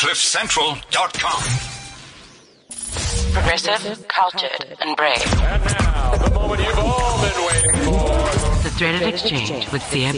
CliffCentral.com. Progressive, cultured, and brave. And now, the moment you've all been waiting Threaded Exchange with Sia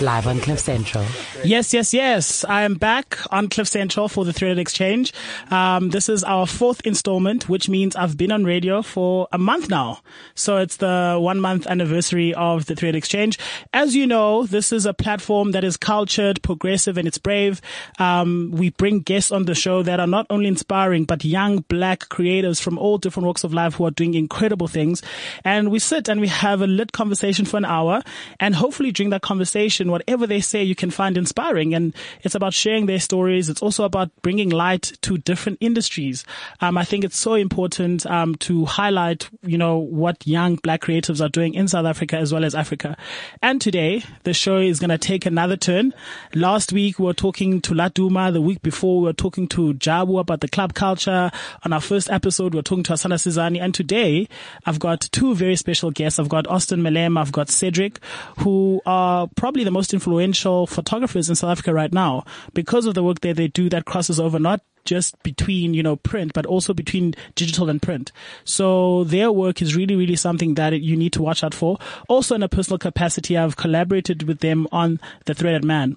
Live on Cliff Central. Yes, yes, yes. I am back on Cliff Central for the Threaded Exchange. Um, this is our fourth installment, which means I've been on radio for a month now. So it's the one month anniversary of the Threaded Exchange. As you know, this is a platform that is cultured, progressive, and it's brave. Um, we bring guests on the show that are not only inspiring, but young black creators from all different walks of life who are doing incredible things. And we sit and we have a lit conversation for an hour. And hopefully during that conversation, whatever they say, you can find inspiring. And it's about sharing their stories. It's also about bringing light to different industries. Um, I think it's so important, um, to highlight, you know, what young black creatives are doing in South Africa as well as Africa. And today, the show is going to take another turn. Last week, we were talking to Laduma. The week before, we were talking to Jabu about the club culture. On our first episode, we were talking to Asana Sizani. And today, I've got two very special guests. I've got Austin I've got Cedric, who are probably the most influential photographers in South Africa right now because of the work that they do that crosses over not just between, you know, print, but also between digital and print. So their work is really, really something that you need to watch out for. Also in a personal capacity, I've collaborated with them on The Threaded Man.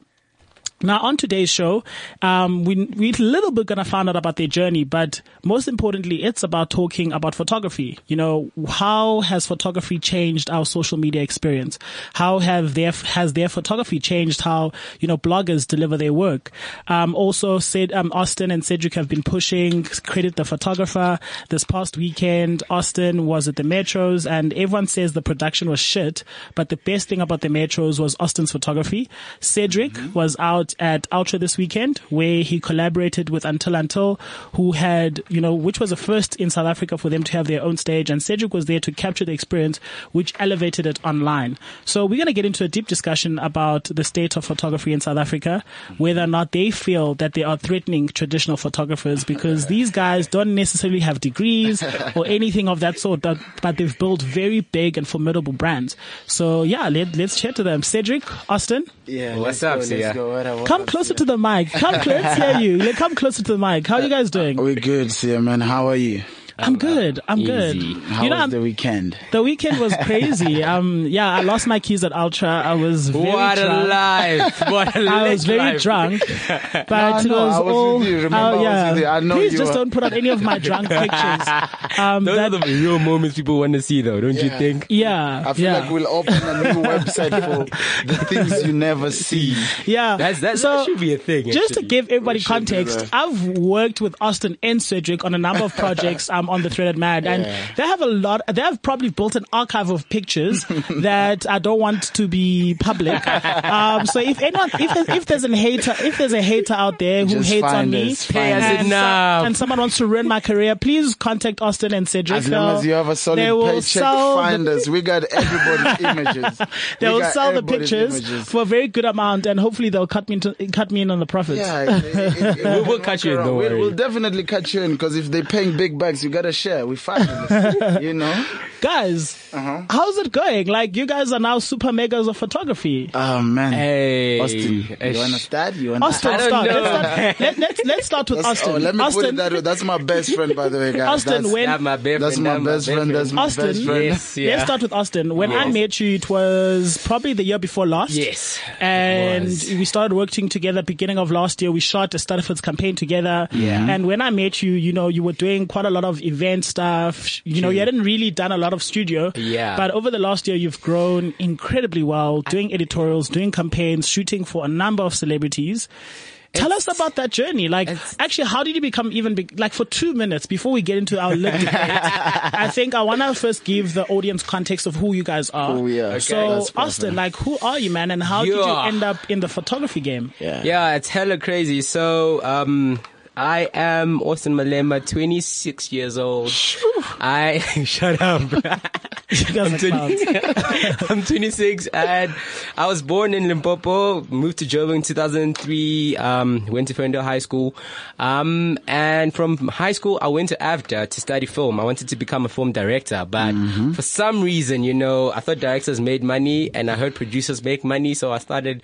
Now, on today's show, um, we we a little bit gonna find out about their journey, but most importantly, it's about talking about photography. You know, how has photography changed our social media experience? How have their has their photography changed how you know bloggers deliver their work? Um, also, said um, Austin and Cedric have been pushing credit the photographer. This past weekend, Austin was at the Metros, and everyone says the production was shit, but the best thing about the Metros was Austin's photography. Cedric mm-hmm. was out at Ultra this weekend where he collaborated with Until Until who had, you know, which was a first in South Africa for them to have their own stage and Cedric was there to capture the experience which elevated it online. So we're going to get into a deep discussion about the state of photography in South Africa, whether or not they feel that they are threatening traditional photographers because these guys don't necessarily have degrees or anything of that sort, but they've built very big and formidable brands. So yeah, let, let's chat to them. Cedric, Austin. Yeah. What's up, go, Come closer to the mic. Come, let's hear you. Come closer to the mic. How are you guys doing? We're good, Sia, man. How are you? I'm good. I'm Easy. good. How you know, was the weekend? The weekend was crazy. um, yeah, I lost my keys at Ultra. I was very what drunk. a life! What a I was very life. drunk, but no, it was, I was all. With you. Remember, uh, yeah. I was with you. I know Please you just were. don't put up any of my drunk pictures. Um, Those that, are the real moments people want to see, though, don't Yeah. you think? yeah, I feel yeah, like we'll open a new website for the things you never see. yeah. That's that, so, that should be a thing. Just to give everybody We context. I've worked with Austin and Cedric on a number of projects um, on the Threaded Man, and they have a lot. They have probably built an archive of pictures that I don't want to be public. Um, so if anyone, if if there's a hater, if there's a hater out there who Just hates on find me, us, Pay us and, us. enough. and someone wants to ruin my career, please contact Austin and Cedric. As long They'll- as you have a solid they will paycheck, sell the- find us. We got everybody's images. They We will sell the pictures images. for a very good amount, and hopefully they'll cut me into, cut me in on the profits. Yeah, it- it- it- it We'll- we'll can cut you in, don't We'll, worry. we'll definitely cut you in because if they're paying big bucks, you gotta share. We fabulous, you know. Guys, Uh-huh. how's it going? Like you guys are now super megas of photography. Oh man, Hey, Austin, eh, you wanna start? You wanna Austin, start. Let's start. Let, let's let's start with That's- Austin. Oh, let me Austin, put it that way. That's my best friend, by the way, guys. Austin, that's, when That's my best that's friend. my that's best friend. That's my Austin, best friend. Yes, yeah. Let's start with Austin. When I met you, it was probably the year before last. Yes, And we started working together beginning of last year. We shot a Stuttafords campaign together. Yeah. And when I met you, you know, you were doing quite a lot of event stuff. You know, you hadn't really done a lot of studio. Yeah. But over the last year, you've grown incredibly well, doing editorials, doing campaigns, shooting for a number of celebrities. Tell us about that journey. Like, actually, how did you become even big? Like, for two minutes before we get into our lit debate, I think I want to first give the audience context of who you guys are. Oh, yeah. Okay. So, Austin, like, who are you, man, and how did you Yeah. end up in the photography game? Yeah. Yeah, it's hella crazy. So, um, I am Austin Malema, 26 years old. I, shut up. Are clowns. I'm 26 and I was born in Limpopo, moved to Joburg in 2003, um, went to Ferndale High School. Um, and from high school, I went to AFDA to study film. I wanted to become a film director, but for some reason, you know, I thought directors made money and I heard producers make money. So I started,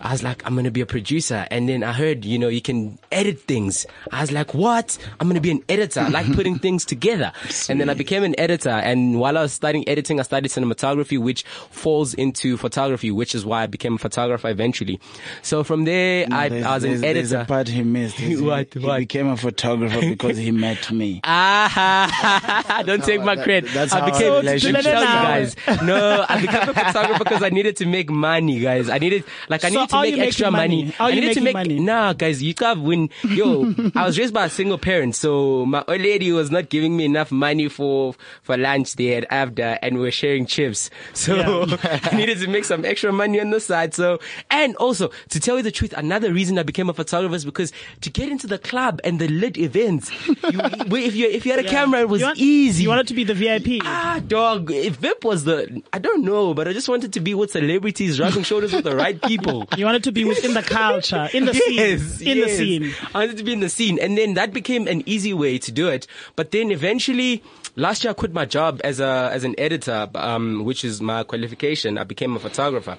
I was like, I'm going to be a producer. And then I heard, you know, you can edit things. I was like, what? I'm going to be an editor. I like putting things together. And then I became an editor. And while I was studying editing, I studied cinematography, which falls into photography, which is why I became a photographer eventually. So from there, I, I was an there's- There's editor. a part he missed. He, What, he became a photographer because he met me. Ah, don't take my that- credit. that's I became, our let me relationship tell you guys. No, I became a photographer because I needed to make money, guys. I needed, like, I So needed to make extra money. money? Are I you needed to make, money? nah, guys, you can't win. Yo, I was raised by a single parent, so my old lady was not giving me enough money for, for lunch there at AFDA and we we're sharing chips. So I needed to make some extra money on the side. So, and also, to tell you the truth, another reason I became a photographer is because to get into the club and the lit events, you, if you, if you had a camera, it was You want- easy. You wanted to be the VIP. Ah, dog. If VIP was the, I don't know, but I just wanted to be with celebrities, rubbing shoulders with the right people. You wanted to be within the culture, in the scene, in yes. the scene. I wanted to be in the scene. And then that became an easy way to do it. But then eventually, last year I quit my job as a, as an editor, um, which is my qualification. I became a photographer.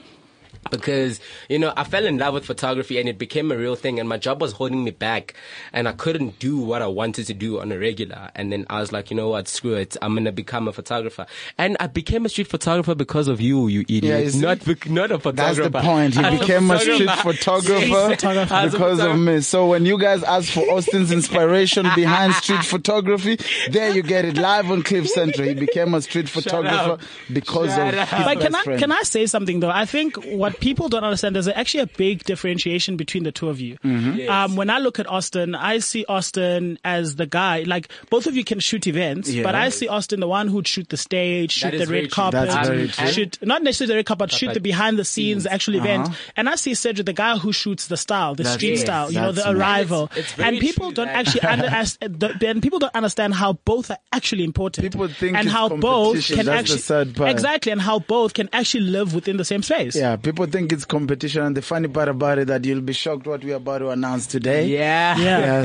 Because, you know, I fell in love with photography and it became a real thing and my job was holding me back and I couldn't do what I wanted to do on a regular. And then I was like, you know what, screw it. I'm going to become a photographer. And I became a street photographer because of you, you idiot. Yeah, you not, bec- not a photographer That's the point. He became a street photographer. photographer photographer. I was a because of me. So when you guys ask for Austin's inspiration behind street photography, there you get it live on Cliff Central. He became a street photographer because Shut of up. his But can I friend. can I say something though? I think what people don't understand there's actually a big differentiation between the two of you. Mm-hmm. Um, when I look at Austin, I see Austin as the guy. Like both of you can shoot events, Yeah. but I see Austin the one who'd shoot the stage, shoot That the red carpet, That's very true. shoot not necessarily the red carpet, but shoot the behind the scenes actual event. And I see Cedric the guy who shoots the style, the Uh-huh. That's- street yes, style, you know, the that's- arrival. It's- it's and people true don't that- actually understand. Then people don't understand how both are actually important. People think and it's how both competition, can that's the actually sad part. exactly, and how both can actually live within the same space. Yeah, people think it's competition, and the funny part about it that you'll be shocked what we're about to announce today. Yeah. Yeah. Yeah,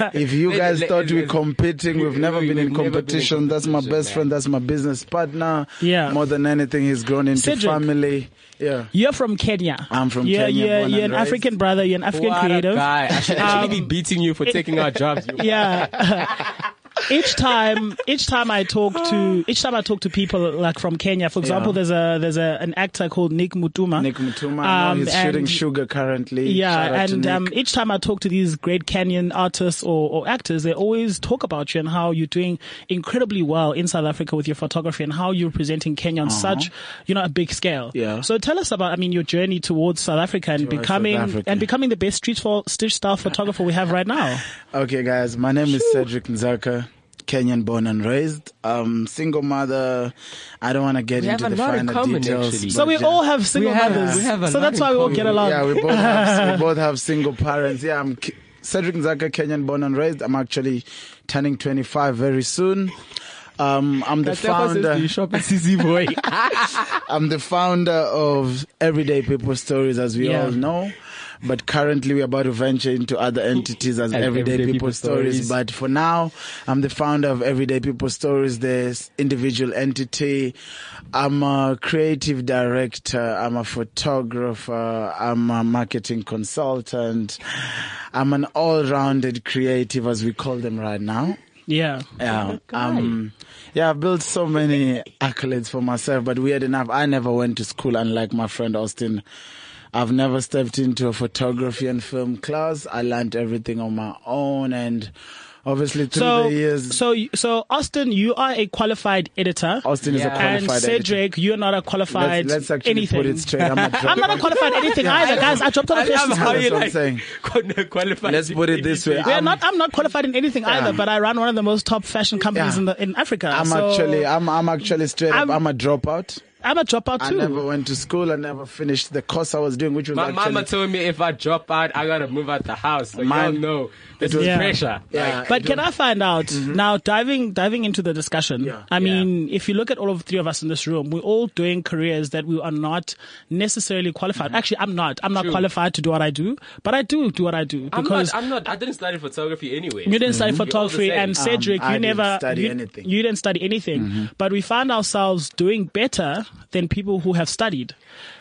so if you guys thought we're competing, we've never been in we've never been in competition. That's my best friend. That's my business partner. Yeah. More than anything, he's grown into Cedric. family. Yeah. You're from Kenya. I'm from you're, Kenya, You're, born you're an raised. African brother. You're an African What creative. a guy. I should actually Um, be beating you for taking our jobs. Yeah. each time, each time I talk to, each time I talk to people like from Kenya, for example, Yeah. there's a, there's a, an actor called Nick Mutuma. Nick Mutuma, Um, he's shooting Sugar currently. Yeah, and um, each time I talk to these great Kenyan artists or, or actors, they always talk about you and how you're doing incredibly well in South Africa with your photography and how you're presenting Kenya on such, you know, a big scale. Uh-huh. Yeah. So tell us about, I mean, your journey towards South Africa and Towards becoming Africa. and becoming the best street for street style photographer we have right now. Okay, guys, my name is Cedric Nzaka. Kenyan born and raised. Um, single mother. I don't want to get We into have the lot finer common, details. actually. So we yeah. all have single have- mothers. we have so that's why we all get along. Yeah, we both have we both have single parents. Yeah, I'm K- Cedric Nzaka, Kenyan born and raised. I'm actually turning 25 very soon. Um, I'm the founder. shop at CC Boy. I'm the founder of Everyday People Stories, as we Yeah. all know. But currently, we're about to venture into other entities as As Everyday, Everyday People, People Stories. Stories. But for now, I'm the founder of Everyday People Stories, this individual entity. I'm a creative director. I'm a photographer. I'm a marketing consultant. I'm an all-rounded creative, as we call them right now. Yeah. Yeah. Um, yeah, I've built so many accolades for myself, but weird enough, I never went to school, unlike my friend Austin. I've never stepped into a photography and film class. I learned everything on my own and obviously through So, the years, so, so Austin, you are a qualified editor. Austin is a Yeah. qualified and editor. Cedric, you're not a qualified Let's, let's actually anything. put it straight. I'm a I'm not a qualified anything either, guys. I dropped out of I love fashion how school. you That's what I'm like saying. qualified. Let's put it this way. I'm- not. I'm not qualified in anything either, but I run one of the most top fashion companies Yeah. in the in Africa. I'm So- actually, I'm, I'm actually straight I'm- up. I'm a dropout. I'm a dropout too. I too. never went to school. I never finished the course I was doing, which was My actually mama told me if I drop out, I gotta move out the house. So Mine- y'all know this it was- is Yeah. pressure. Yeah. But can I find out mm-hmm. now, diving diving into the discussion? Yeah. I mean, if you look at all of three of us in this room, we're all doing careers that we are not necessarily qualified. Mm-hmm. Actually, I'm not. I'm not True. qualified to do what I do, but I do do what I do I'm because not, I'm not. I didn't study photography anyway. you didn't study mm-hmm. You're photography, same. and Cedric, Um, I you didn't never study you, anything. You didn't study anything, but we found ourselves doing better than people who have studied.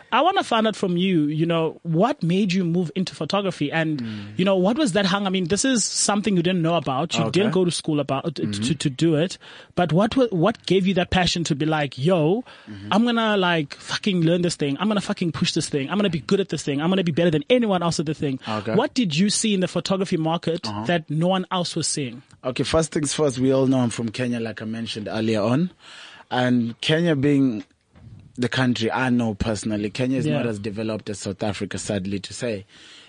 I want to find out from you, you know, what made you move into photography and, you know, what was that hung? I mean, this is something you didn't know about. You Okay. didn't go to school about uh, to, mm-hmm. to, to do it, but what, what gave you that passion to be like, yo, mm-hmm. I'm going to like fucking learn this thing. I'm going to fucking push this thing. I'm going to be good at this thing. I'm going to be better than anyone else at the thing. Okay. What did you see in the photography market uh-huh. that no one else was seeing? Okay, first things first, we all know I'm from Kenya, like I mentioned earlier on. And Kenya being the country I know personally, Kenya is Yeah. not as developed as South Africa, sadly to say.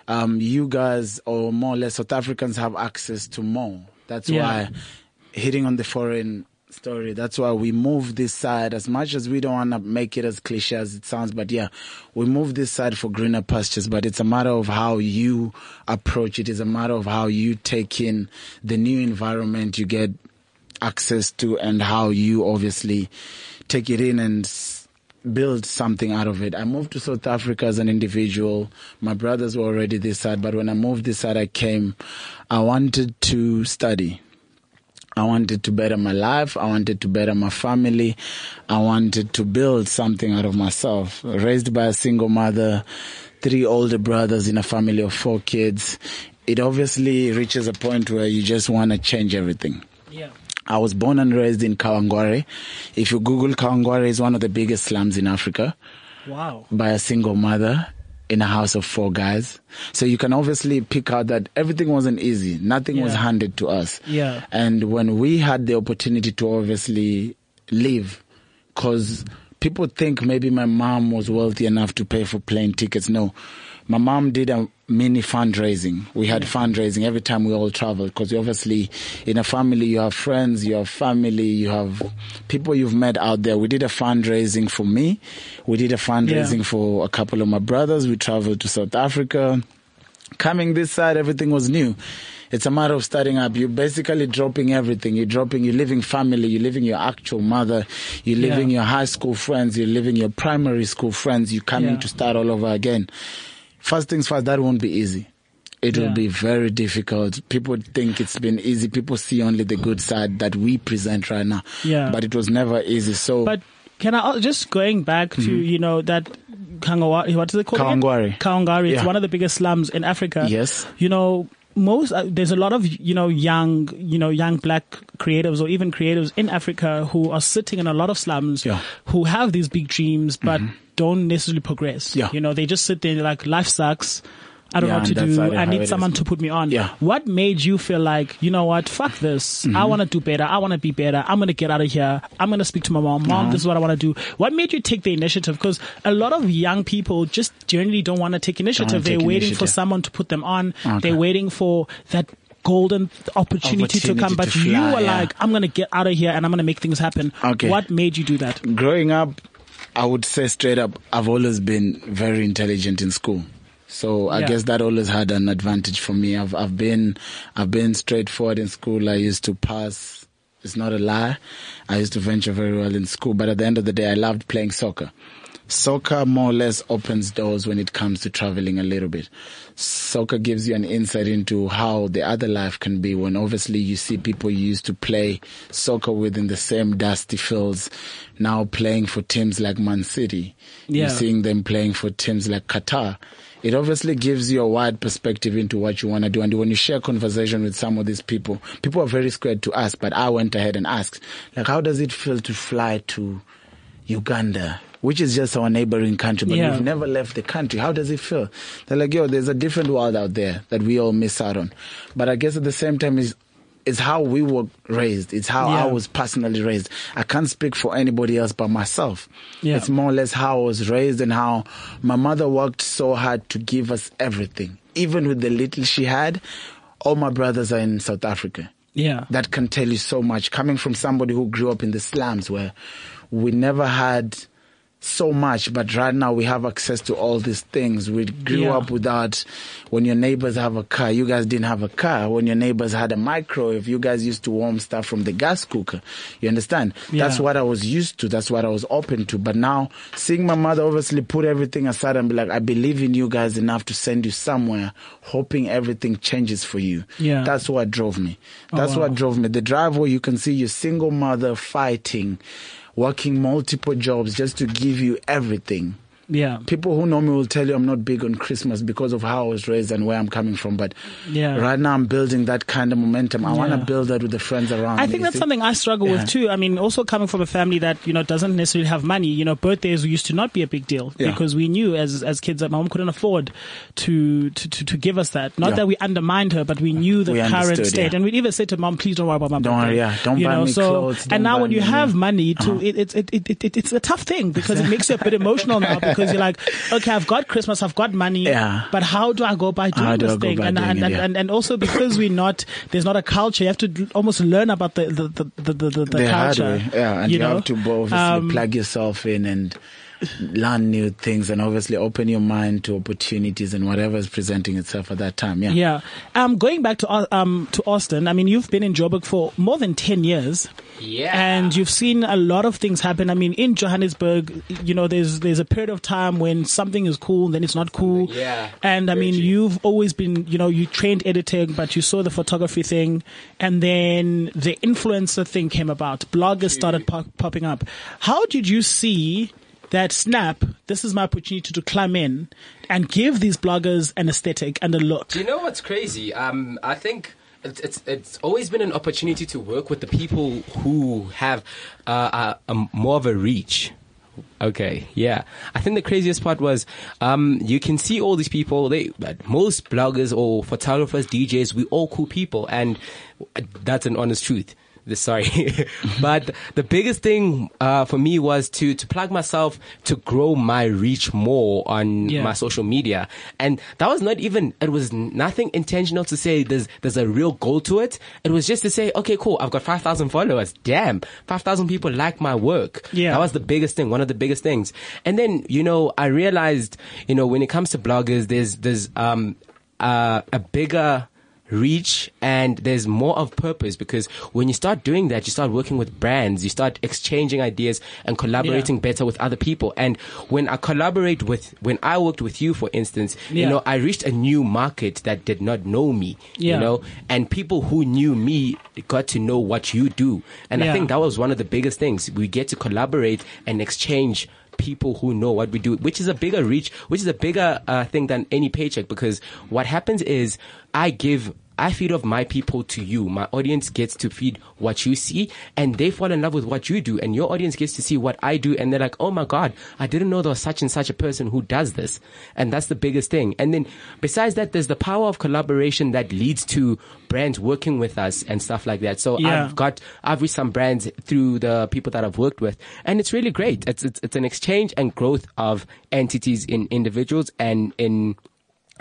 Um, you guys, or more or less, South Africans have access to more. That's Yeah. why, hitting on the foreign story, that's why we move this side as much as we don't want to make it as cliche as it sounds. But yeah, we move this side for greener pastures, but it's a matter of how you approach it. It's a matter of how you take in the new environment you get access to and how you obviously take it in and build something out of it. I moved to South Africa as an individual. My brothers were already this side, but when I moved this side, I came, I wanted to study. I wanted to better my life. I wanted to better my family. I wanted to build something out of myself. Raised by a single mother, three older brothers in a family of four kids. It obviously reaches a point where you just want to change everything. Yeah. I was born and raised in Kawangware. If you Google Kawangware is one of the biggest slums in Africa Wow. by a single mother in a house of four guys. So you can obviously pick out that everything wasn't easy. Nothing was handed to us. Yeah. And when we had the opportunity to obviously leave, cause people think maybe my mom was wealthy enough to pay for plane tickets. No. My mom did a mini fundraising. We had fundraising every time we all traveled because obviously in a family you have friends, you have family, you have people you've met out there. We did a fundraising for me. We did a fundraising Yeah. for a couple of my brothers. We traveled to South Africa. Coming this side, everything was new. It's a matter of starting up. You're basically dropping everything. You're dropping, you're leaving family, you're leaving your actual mother, you're leaving Yeah. your high school friends, you're leaving your primary school friends, you're coming Yeah. to start all over again. First things first, that won't be easy. It Yeah. will be very difficult. People think it's been easy. People see only the good side that we present right now. Yeah. But it was never easy. So But can I uh, just going back to mhm. you know that Kangawari? What is it called? Kawangware. Kawangware. It's Yeah. one of the biggest slums in Africa. Yes. You know. Most uh, there's a lot of you know young you know young black creatives or even creatives in Africa who are sitting in a lot of slums Yeah. who have these big dreams but don't necessarily progress. Yeah. You know they just sit there like life sucks. I don't Yeah, know what to do. I need someone is. to put me on. Yeah. What made you feel like, you know what, fuck this. I Mm-hmm. want to do better. I want to be better. I'm going to get out of here. I'm going to speak to my mom. Uh-huh. Mom, this is what I want to do. What made you take the initiative? Because a lot of young people just generally don't want to take initiative. They're take waiting for someone to put them on. Okay. They're waiting for that golden opportunity, to come. But to you fly, were yeah. like, I'm going to get out of here and I'm going to make things happen. Okay. What made you do that? growing up, I would say straight up, I've always been very intelligent in school. So I Yeah. guess that always had an advantage for me. I've I've been I've been straightforward in school. I used to pass. It's not a lie. I used to venture very well in school, but at the end of the day, I loved playing soccer. Soccer more or less opens doors when it comes to traveling a little bit. Soccer gives you an insight into how the other life can be when obviously you see people you used to play soccer with in the same dusty fields now playing for teams like Man City. Yeah. You're seeing them playing for teams like Qatar. It obviously gives you a wide perspective into what you want to do. And when you share conversation with some of these people, people are very scared to ask, but I went ahead and asked, like, how does it feel to fly to Uganda, which is just our neighboring country, but Yeah. we've never left the country. How does it feel? They're like, yo, there's a different world out there that we all miss out on. But I guess at the same time, is it's how we were raised. It's how I was personally raised. I can't speak for anybody else but myself. Yeah. It's more or less how I was raised and how my mother worked so hard to give us everything. Even with the little she had, all my brothers are in South Africa Yeah. that can tell you so much coming from somebody who grew up in the slums where we never had so much, but right now we have access to all these things. We grew Yeah. up without when your neighbors have a car, you guys didn't have a car. When your neighbors had a microwave, you guys used to warm stuff from the gas cooker. You understand? That's what I was used to. That's what I was open to. But now seeing my mother obviously put everything aside and be like, I believe in you guys enough to send you somewhere, hoping everything changes for you. Yeah. That's what drove me. Oh, That's wow. what drove me. The drive where you can see your single mother fighting, working multiple jobs just to give you everything. Yeah. People who know me will tell you I'm not big on Christmas because of how I was raised and where I'm coming from. But Yeah. right now I'm building that kind of momentum. I want to build that with the friends around I think you that's something I struggle Yeah. with too. I mean, also coming from a family that you know doesn't necessarily have money. You know, birthdays used to not be a big deal Yeah. because we knew as as kids that mom couldn't afford to to to, to give us that. Not Yeah. that we undermined her, but we knew the We current state, yeah. and we'd even say to mom, "Please don't worry about my Don't birthday." worry, yeah. Don't you buy know, me so clothes, and now when you me- have yeah. Uh-huh. money, to it, it, it, it, it, it's a tough thing because it makes you a bit emotional now because you're like, okay, I've got Christmas, I've got money, Yeah. but how do I go by doing How this thing? and, and, it, and, yeah. and and also because we're not there's not a culture you have to almost learn about the the the the, the, the, culture. Yeah, and you, know? have to obviously Um, plug yourself in and learn new things and obviously open your mind to opportunities and whatever is presenting itself at that time. Yeah. yeah um going back to um to Austin I mean you've been in Joburg for more than 10 years Yeah. and you've seen a lot of things happen I mean in Johannesburg you know there's there's a period of time when something is cool then it's not cool Yeah, and I very mean true. you've always been you know you trained editing but you saw the photography thing and then the influencer thing came about bloggers started pop- popping up how did you see that snap this is my opportunity to climb in and give these bloggers an aesthetic and a look Do you know what's crazy? Um, I think it's, it's it's always been an opportunity to work with the people who have uh, a, a more of a reach. Okay, yeah. I think the craziest part was um, you can see all these people. They most bloggers or photographers, DJs, we all cool people, and that's an honest truth. Sorry, but the biggest thing uh, for me was to to plug myself to grow my reach more on Yeah. my social media, and that was not even. It was nothing intentional to say there's there's a real goal to it. It was just to say, okay, cool. I've got five thousand followers. Damn, five thousand people like my work. Yeah. that was the biggest thing. One of the biggest things. And then you know, I realized, you know, when it comes to bloggers, there's there's um uh, a bigger reach and there's more of purpose because when you start doing that you start working with brands you start exchanging ideas and collaborating Yeah. better with other people and when i collaborate with when i worked with you for instance Yeah. you know i reached a new market that did not know me Yeah. you know and people who knew me got to know what you do and i think that was one of the biggest things we get to collaborate and exchange people who know what we do, which is a bigger reach, which is a bigger uh, thing than any paycheck. Because what happens is I give. I feed off my people to you. My audience gets to feed what you see and they fall in love with what you do and your audience gets to see what I do and they're like, Oh my God, I didn't know there was such and such a person who does this. And that's the biggest thing. And then besides that, there's the power of collaboration that leads to brands working with us and stuff like that. So Yeah. I've got I've reached some brands through the people that I've worked with, and it's really great. It's it's, it's an exchange and growth of entities in individuals and in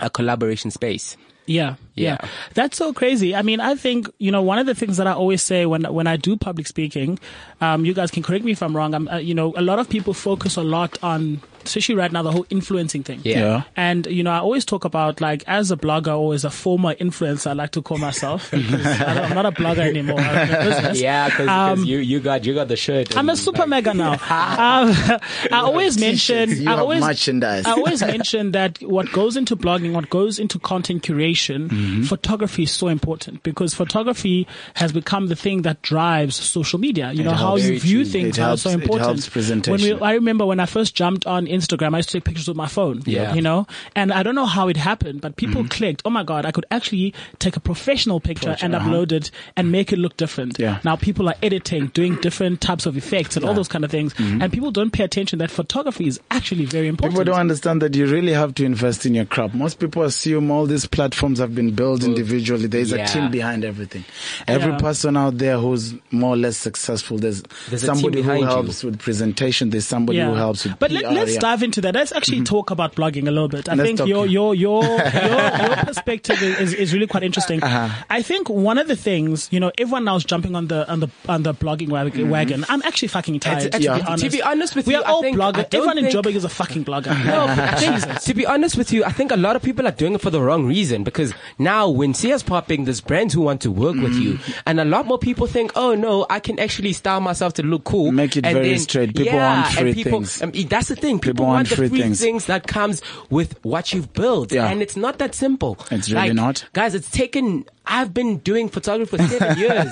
a collaboration space. Yeah, yeah, Yeah. That's so crazy. I mean, I think you know one of the things that I always say when when I do public speaking, um, you guys can correct me if I'm wrong. I'm, uh, you know, a lot of people focus a lot on, especially right now, the whole influencing thing. Yeah. Yeah. And you know, I always talk about like as a blogger or as a former influencer, I like to call myself. I don't- I'm not a blogger anymore. I'm in. Yeah, because Um, you you got you got the shirt. I'm a super like, mega now. um, I always mention. You I always merchandise. I always mention that what goes into blogging, what goes into content curation, Mm-hmm. photography is so important because photography has become the thing that drives social media. You know how you view true. things It helps- so it important. When we, I remember when I first jumped on Instagram, I used to take pictures with my phone. Yeah. You know, and I don't know how it happened, but people Mm-hmm. clicked. Oh my god, I could actually take a professional picture and upload it and make it look different. uh-huh. Yeah. Now people are editing, doing different types of effects and all those kind of things, and people don't pay attention that photography is actually very important. Mm-hmm. People don't understand that you really have to invest in your craft. Most people assume all these platforms have been built individually. There's yeah. a team behind everything. Every Yeah. person out there who's more or less successful, there's, There's somebody who behind you. helps with presentation. There's somebody who helps with but PR. let, let's yeah. dive into that. Let's actually talk about blogging a little bit. I Let's think your your your your, your perspective is, is, is really quite interesting. Uh-huh. I think one of the things, you know, everyone now is jumping on the on the on the blogging wag- wagon. I'm actually fucking tired. to, to be be- honest. to be honest with we you, are all bloggers. don't Everyone in think- Joburg is a fucking blogger. No, but Jesus. To be honest with you, I think a lot of people are doing it for the wrong reason because now when Sia's popping, there's brands who want to work with you. Mm. And a lot more people think, oh no, I can actually style myself to look cool. Make it and very then- straight. People yeah, want free and people, things. Um, that's the thing. People, People want, want the free free things. things. that comes with what you've built. Yeah. And it's not that simple. It's really Like, not. Guys, it's taken, I've been doing photography for seven years.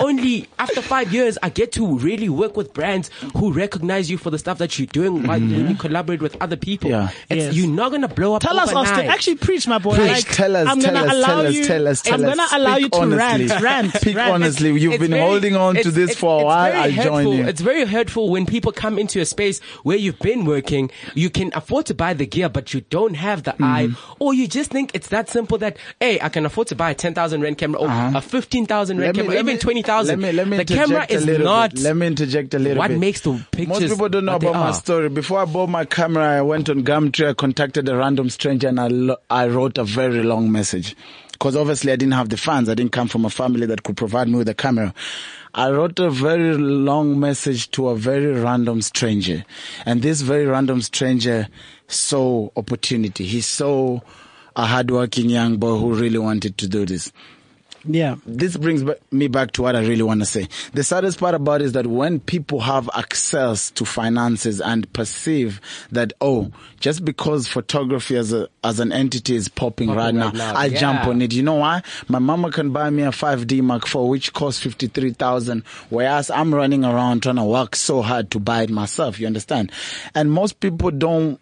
Only after five years, I get to really work with brands who recognize you for the stuff that you're doing while when you collaborate with other people. Yeah. It's, Yes. You're not going to blow up Tell us. Austin. Actually, preach, my boy. Preach, Like, tell us, I'm tell gonna us, allow tell us, you. tell us, tell I'm us. gonna allow Speak you to honestly. rant, rant, Speak rant. honestly. You've It's been very- holding on to this for a while. I join you. It's very hurtful when people come into a space where you've been working, you can afford to buy the gear, but you don't have the eye, Mm-hmm. or you just think it's that simple that, hey, I can afford to buy a 10,000 rand camera or a 15,000 rand camera, even 20,000. Uh-huh. Let me, let me the camera is little not Bit. Let me interject a little what bit. makes the pictures Most people don't know about my story. Before I bought my camera, I went on Gumtree. I contacted a random stranger and I, lo- I wrote a very long message. Because obviously I didn't have the funds. I didn't come from a family that could provide me with a camera. I wrote a very long message to a very random stranger. And this very random stranger saw opportunity. He saw a hardworking young boy who really wanted to do this Yeah. this brings me back to what I really want to say. The saddest part about it is that when people have access to finances and perceive that, oh, just because photography as a, as an entity is popping, right, now, right now, I yeah. jump on it. You know why? My mama can buy me a 5D Mark IV, which costs 53,000, whereas I'm running around trying to work so hard to buy it myself. You understand? And most people don't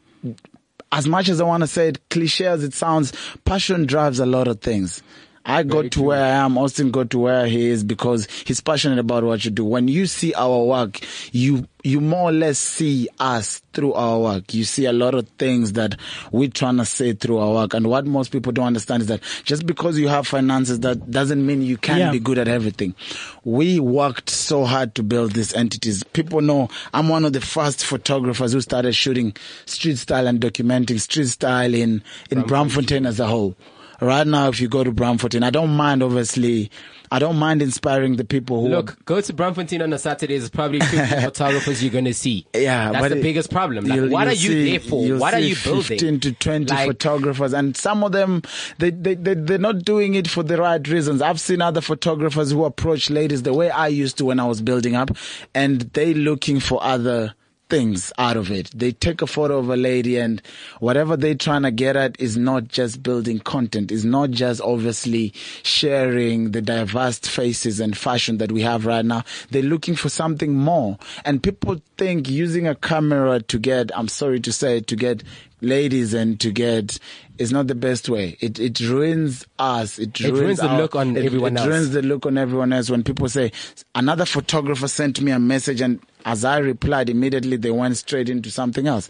as much as I want to say it cliche as it sounds, passion drives a lot of things. I got to where I am. Austin got to where he is because he's passionate about what you do. When you see our work, you you more or less see us through our work. You see a lot of things that we're trying to say through our work. And what most people don't understand is that just because you have finances, that doesn't mean you can Yeah. be good at everything. We worked so hard to build these entities. People know I'm one of the first photographers who started shooting street style and documenting street style in, in Braamfontein as a whole. Right now, if you go to Braamfontein, I don't mind, obviously, I don't mind inspiring the people who Look, go to Braamfontein on a Saturday. There's probably 50 photographers you're going to see. Yeah, That's the it- biggest problem. Like, you'll- what you'll are you see- there for? What are you building? 15 to 20 Like- photographers, and some of them, they, they, they, they're not doing it for the right reasons. I've seen other photographers who approach ladies the way I used to when I was building up, and they looking for other things out of it. They take a photo of a lady and whatever they're trying to get at is not just building content, is not just obviously sharing the diverse faces and fashion that we have right now. They're looking for something more. And people think using a camera to get, I'm sorry to say, to get ladies and to get is not the best way. It it ruins us. It ruins, ruins the our- look on it- everyone it else. ruins the look on everyone else when people say another photographer sent me a message and as I replied immediately they went straight into something else.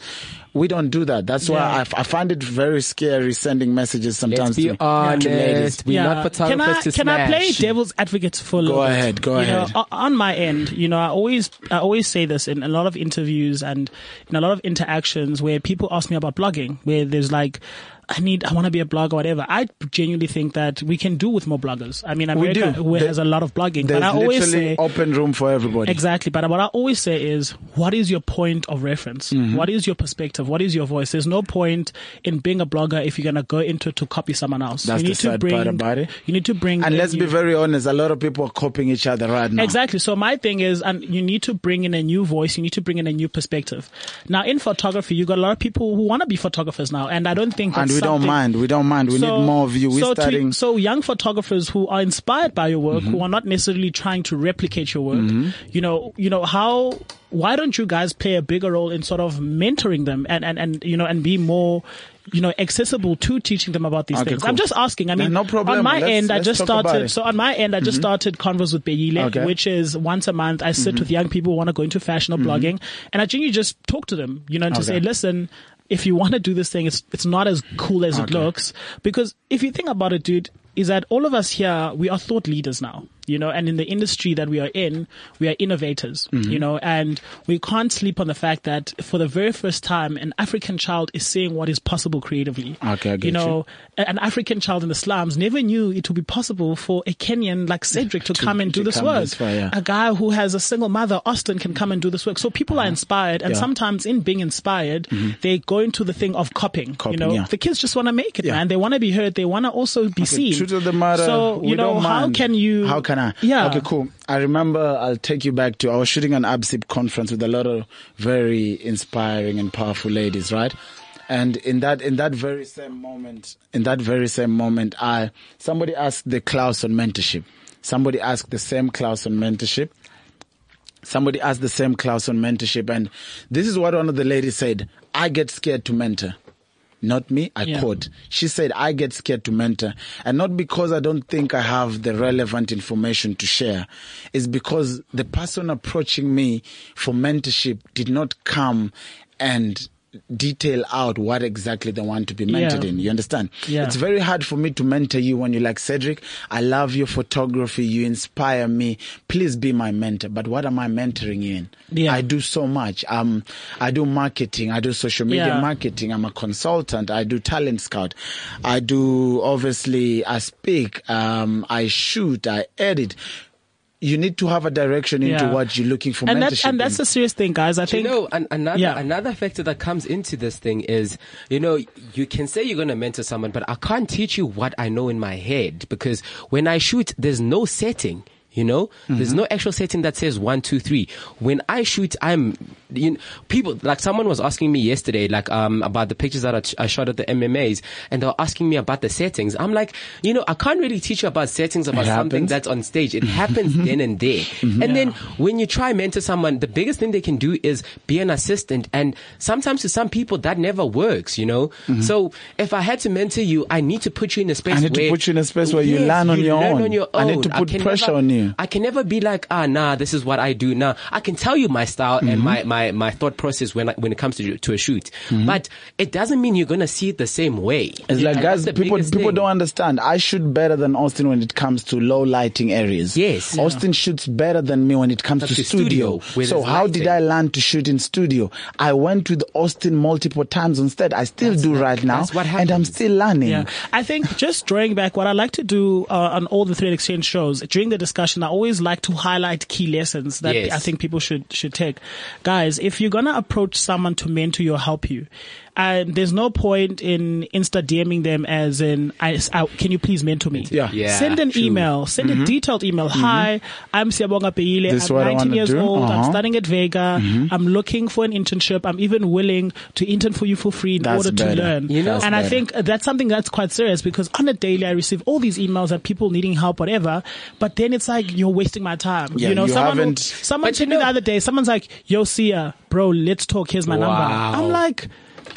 We don't do that. That's why Yeah. I, f- I find it very scary sending messages sometimes Let's be to, to ladies. honest. We're not photographers can I, to Can I play devil's advocate for a little Go ahead, go You ahead. o- on my end, you know, I always, I always say this in a lot of interviews and in a lot of interactions where people ask me about blogging, where there's like, I need, I want to be a blogger, whatever. I genuinely think that we can do with more bloggers. I mean, We America do. who There- has a lot of blogging, There's but I always literally say, open room for everybody. Exactly. But what I always say is, what is your point of reference? Mm-hmm. What is your perspective? What is your voice? There's no point in being a blogger if you're going to go into it to copy someone else. That's you the need to sad bring, part about it. You need to bring. And let's be very honest, a lot of people are copying each other right now. Exactly. So my thing is, and you need to bring in a new voice. You need to bring in a new perspective. Now, in photography, you got a lot of people who want to be photographers now, and I don't think. And that's we don't mind. We don't mind. We so, need more of you. We're so, starting. Mm-hmm. to, so young photographers who are inspired by your work, who are not necessarily trying to replicate your work, you know, you know how. Why don't you guys play a bigger role in sort of mentoring them and and and you know and be more. You know, accessible to teaching them about these Okay, things. cool. I'm just asking. I mean, no problem. on my Let's- end, I let's just started. So on my end, I just started Converse with Beyile, Okay. Mm-hmm. which is once a month. I sit with young people who want to go into fashion or blogging, and I genuinely just talk to them. You know, and to Okay. say, listen, if you want to do this thing, it's it's not as cool as it looks. Because if you think about it, dude, is that all of us here we are thought leaders now. You know, and in the industry that we are in, we are innovators, Mm-hmm. you know, and we can't sleep on the fact that for the very first time, an African child is seeing what is possible creatively. Okay, I get you know, a- an African child in the slums never knew it would be possible for a Kenyan like Cedric to, come and do to this work. this far, yeah. A guy who has a single mother, Austin, can come and do this work. So people are inspired, and Uh-huh. Yeah. Mm-hmm. sometimes in being inspired, they go into the thing of copying. Copying, you know, yeah. the kids just want to make it, Yeah. man. They want to be heard. They want to also be seen. Truth of the matter, So you know, how can you? How can Yeah. Okay, cool. I remember. I'll take you back to. I was shooting an ABSIP conference with a lot of very inspiring and powerful ladies, right? And in that, in that very same moment, in that very same moment, I somebody asked the Klaus on mentorship. Somebody asked the same Klaus on mentorship. Somebody asked the same class on mentorship, and this is what one of the ladies said. I get scared to mentor. Not me, I Yeah. quote. She said, I get scared to mentor. And not because I don't think I have the relevant information to share. It's because the person approaching me for mentorship did not come and detail out what exactly they want to be mentored Yeah. in. You understand? Yeah. It's very hard for me to mentor you when you're like, Cedric, I love your photography. You inspire me. Please be my mentor. But what am I mentoring you in? Yeah. I do so much. Um, I do marketing. I do social media Yeah. marketing. I'm a consultant. I do talent scout. I do, obviously, I speak. Um, I shoot. I edit. You need to have a direction into Yeah. what you're looking for and mentorship. that's and that's in. the serious thing, guys. I You think know, an, another Yeah. another factor that comes into this thing is, you know, you can say you're going to mentor someone, but I can't teach you what I know in my head because when I shoot, there's no setting. You know, there's Mm-hmm. no actual setting that says one, two, three. When I shoot, I'm, you know, people, like someone was asking me yesterday, like, um, about the pictures that I, ch- I shot at the MMAs and they were asking me about the settings. I'm like, you know, I can't really teach you about settings about something that's on stage. It happens then and there. And then when you try to mentor someone, the biggest thing they can do is be an assistant. And sometimes to some people that never works, you know? So if I had to mentor you, I need to put you in a space I need to where put you in a space where you learn on your learn own. on your I need to put can pressure never- on you. I can never be like, ah, nah, this is what I do. Nah, I can tell you my style Mm-hmm. and my, my, my thought process when I, when it comes to to a shoot, but it doesn't mean you're gonna see it the same way. Mm-hmm. It's like guys, people people thing. don't understand. I shoot better than Austin when it comes to low lighting areas. Yes. Austin shoots better than me when it comes Up to to studio. studio, So there's how did. I learn to shoot in studio? I went with Austin multiple times instead. I still do right now, that's what and I'm still learning. Yeah, I think just drawing back, what I like to do uh, on all the Thread Exchange shows during the discussion, I always like to highlight key lessons that Yes. I think people should should take. Guys, if you're gonna approach someone to mentor you or help you, and there's no point in insta DMing them as in, I, I- can you please mentor me? Yeah. Yeah, Send an true. email. Send a detailed email. Hi, I'm Siyabonga Beyile. Mm-hmm. This I'm 19 years do. old. I'm Uh-huh. studying at Vega. I'm looking for an internship. I'm even willing to intern for you for free in That's order to better. learn. You know- and I think that's something that's quite serious because on a daily I receive all these emails that people needing help, whatever. But then it's like you're wasting my time. Yeah, you know, you someone will- someone But told you me the other day. Someone's like, "Yo, Sia, bro, let's talk. Here's my Wow. number." I'm like.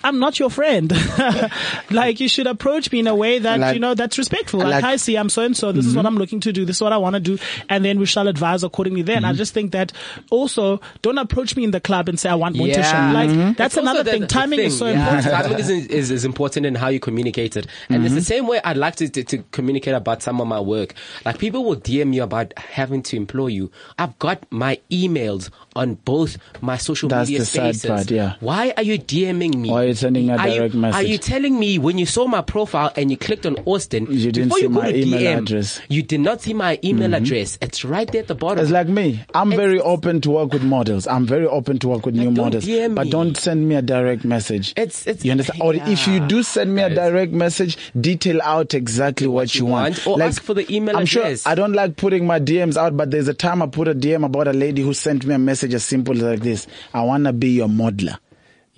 I'm not your friend. like you should approach me in a way that Like- you know that's respectful. Like, like- hi, see, I'm so and so. This is what mm-hmm. I'm looking to do. This is what I want to do, and then we shall advise accordingly. Then I mm-hmm. just think that also don't approach me in the club and say I want mentorship. Yeah. Like Mhm. that's It's another the- thing. the Timing is thing, so yeah. important. Timing is, is, is important in how you communicate it. And it's the mm-hmm. same way I'd like to, to, to communicate about some of my work. Like people will DM me about having to employ you. I've got my emails on both my social That's media the sad part, yeah. Why are you DMing me? Why are you sending a Are you- direct message? Are you telling me when you saw my profile and you clicked on Austin, You didn't before see you go my email DM, address. Mm-hmm. you did not see my email address. It's right there at the bottom. It's like me. I'm It's- very open to work with models. I'm very open to work with new don't models. But don't send me a direct message. It's- it's- you understand? Or if you do send me a direct message, detail out exactly what, you you want. want, or ask for the email I'm address. sure I don't like putting my DMs out, but there's a time I put a DM about a lady who sent me a message as simple like this. I wanna be your modeler.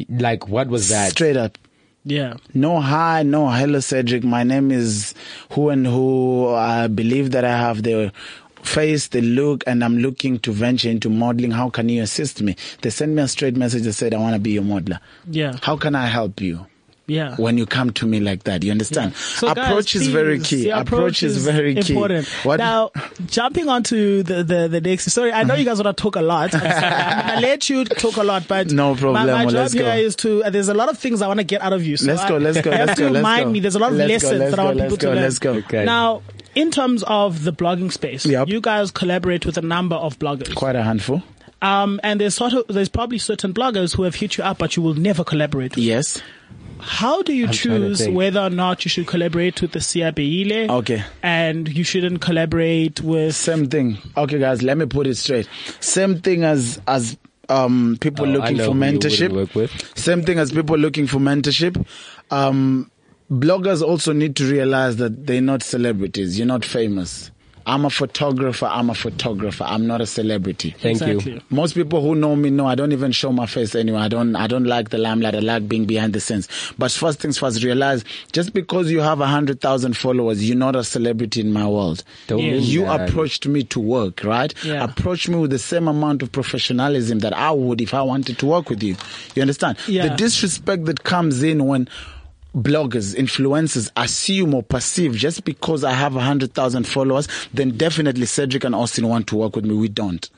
like what was that? Straight up. Yeah. No hi, no hello Cedric. My name is who and who. I believe that I have the face, the look, and I'm looking to venture into modeling. How can you assist me? They sent me a straight message that said, I want to be your modeler. Yeah. How can I help you? Yeah. When you come to me like that, you understand? So guys, approach is very key. the Approach, is, very key. important. What? Now, jumping onto the, the, the next story, I know you guys want to talk a lot. I'm going to let you talk a lot, but No problem, My, my job let's here go. is to, uh, there's a lot of things I want to get out of you. So Let's go, let's go, let's to go, let's remind go. me. There's a lot of Let's go, lessons let's that I want go, people let's to go, learn. let's go. Okay. Now, in terms of the blogging space, Yep. you guys collaborate with a number of bloggers. Quite a handful. Um, and there's sort of, there's probably certain bloggers who have hit you up, but you will never collaborate with. Yes. How do you I'm choose whether or not you should collaborate with the Sia Beyile? Okay. And you shouldn't collaborate with Same thing. Okay, guys, let me put it straight. Same thing as as um people Oh, I looking know for who you mentorship. work with. Same thing as people looking for mentorship. Um, bloggers also need to realize that they're not celebrities. You're not famous. I'm a photographer. I'm a photographer. I'm not a celebrity. Thank exactly. you. Most people who know me know I don't even show my face anyway. I don't I don't like the limelight. I like being behind the scenes. But first things first, realize just because you have a hundred thousand followers, you're not a celebrity in my world. Don't Yeah. You that. approached me to work, right? Yeah. Approach me with the same amount of professionalism that I would if I wanted to work with you. You understand? Yeah. The disrespect that comes in when bloggers, influencers assume or perceive just because I have a hundred thousand followers, then definitely Cedric and Austin want to work with me. We don't.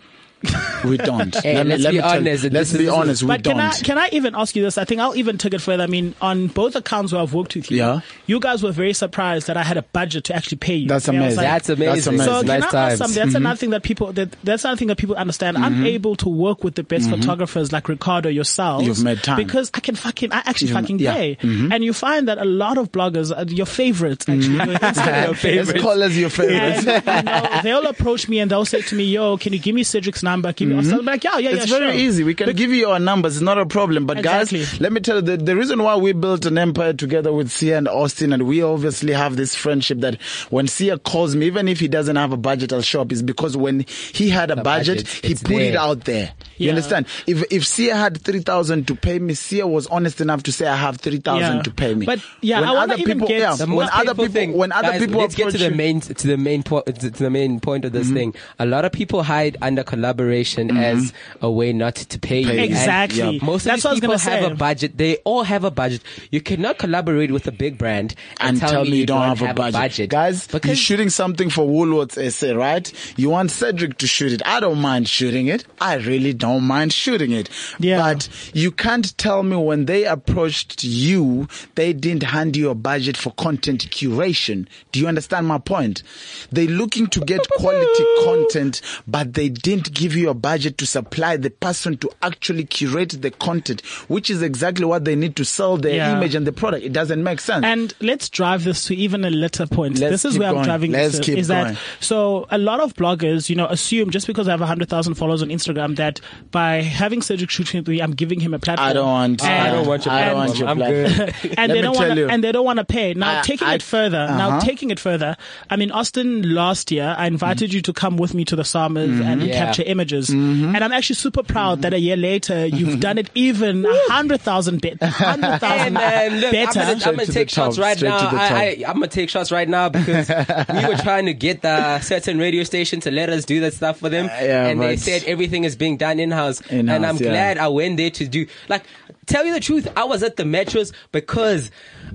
We don't. Hey, let's be tell- honest, Let's be is- honest. We But don't. can I can I even ask you this? I think I'll even take it further. I mean, on both accounts where I've worked with you, Yeah. you guys were very surprised that I had a budget to actually pay you. That's And amazing. like- That's amazing. That's amazing. So nice can I ask something? That's mm-hmm. another thing that people that that's another thing that people understand. I'm mm-hmm. able to work with the best mm-hmm. photographers like Ricardo yourself. You've made time. because I can fucking I actually You've- fucking yeah. pay. And you find that a lot of bloggers, are your favorites actually, your Instagram Let's call us your favorites. and, you know, they'll approach me and they'll say to me, "Yo, can you give me Cedric's number? Give me." I'll like, "Yeah, yeah, yeah." it's very sure." easy. We can give you our numbers. It's not a problem. But Exactly. guys, let me tell you the, the reason why we built an empire together with Sia and Austin, and we obviously have this friendship that when Sia calls me, even if he doesn't have a budget, I'll show up. Is because when he had a budget, budget, he it's put it out there. You Yeah. understand? If if Sia had three thousand to pay me, Sia was honest enough to say I have three thousand Yeah. to pay me. But, yeah, when I other people, get- yeah, The when other people, thing, when other guys, people let's get to the main to the main point to the main point of this mm-hmm. thing. A lot of people hide under collaboration Mm-hmm. as a way not to pay you. Pay you. And Exactly. Yeah. Most of That's what I was these people gonna have say. a budget. They all have a budget. You cannot collaborate with a big brand and, and tell me you don't, have, a, budget. budget. Guys, you're shooting something for Woolworths SA, right? You want Cedric to shoot it. I don't mind shooting it. I really don't mind shooting it. Yeah. But you can't tell me when they approached you, they didn't hand you a budget for content curation. Do you understand my point? They're looking to get quality content, but they didn't give you a budget to supply the person to actually curate the content, which is exactly what they need to sell their Yeah. image and the product. It doesn't make sense. And let's drive this to even a later point. Let's this is keep where I'm driving Let's this. keep is going. that so a lot of bloggers, you know, assume just because I have hundred thousand followers on Instagram that by having Cedric shooting with me, I'm giving him a platform. I don't want. And- I don't want your I don't platform. want your I'm good. and Let they me don't tell want you. and they don't want to pay. Now I- taking I- it further, now Uh-huh. taking it further. I mean, Austin last year, I invited you to come with me to the summers Mm-hmm. and Yeah. capture images, Mm-hmm. and I'm actually super proud that a year later you've mm-hmm. done it even a hundred thousand bit, uh, hundred Hey look, better. I'm gonna, I'm gonna take the shots top, right straight now. the I, I, I'm gonna take shots right now because we were trying to get the certain radio station to let us do that stuff for them, yeah, and they said everything is being done in house. In-house, And I'm yeah. glad I went there to do like. Tell you the truth, I was at the metros because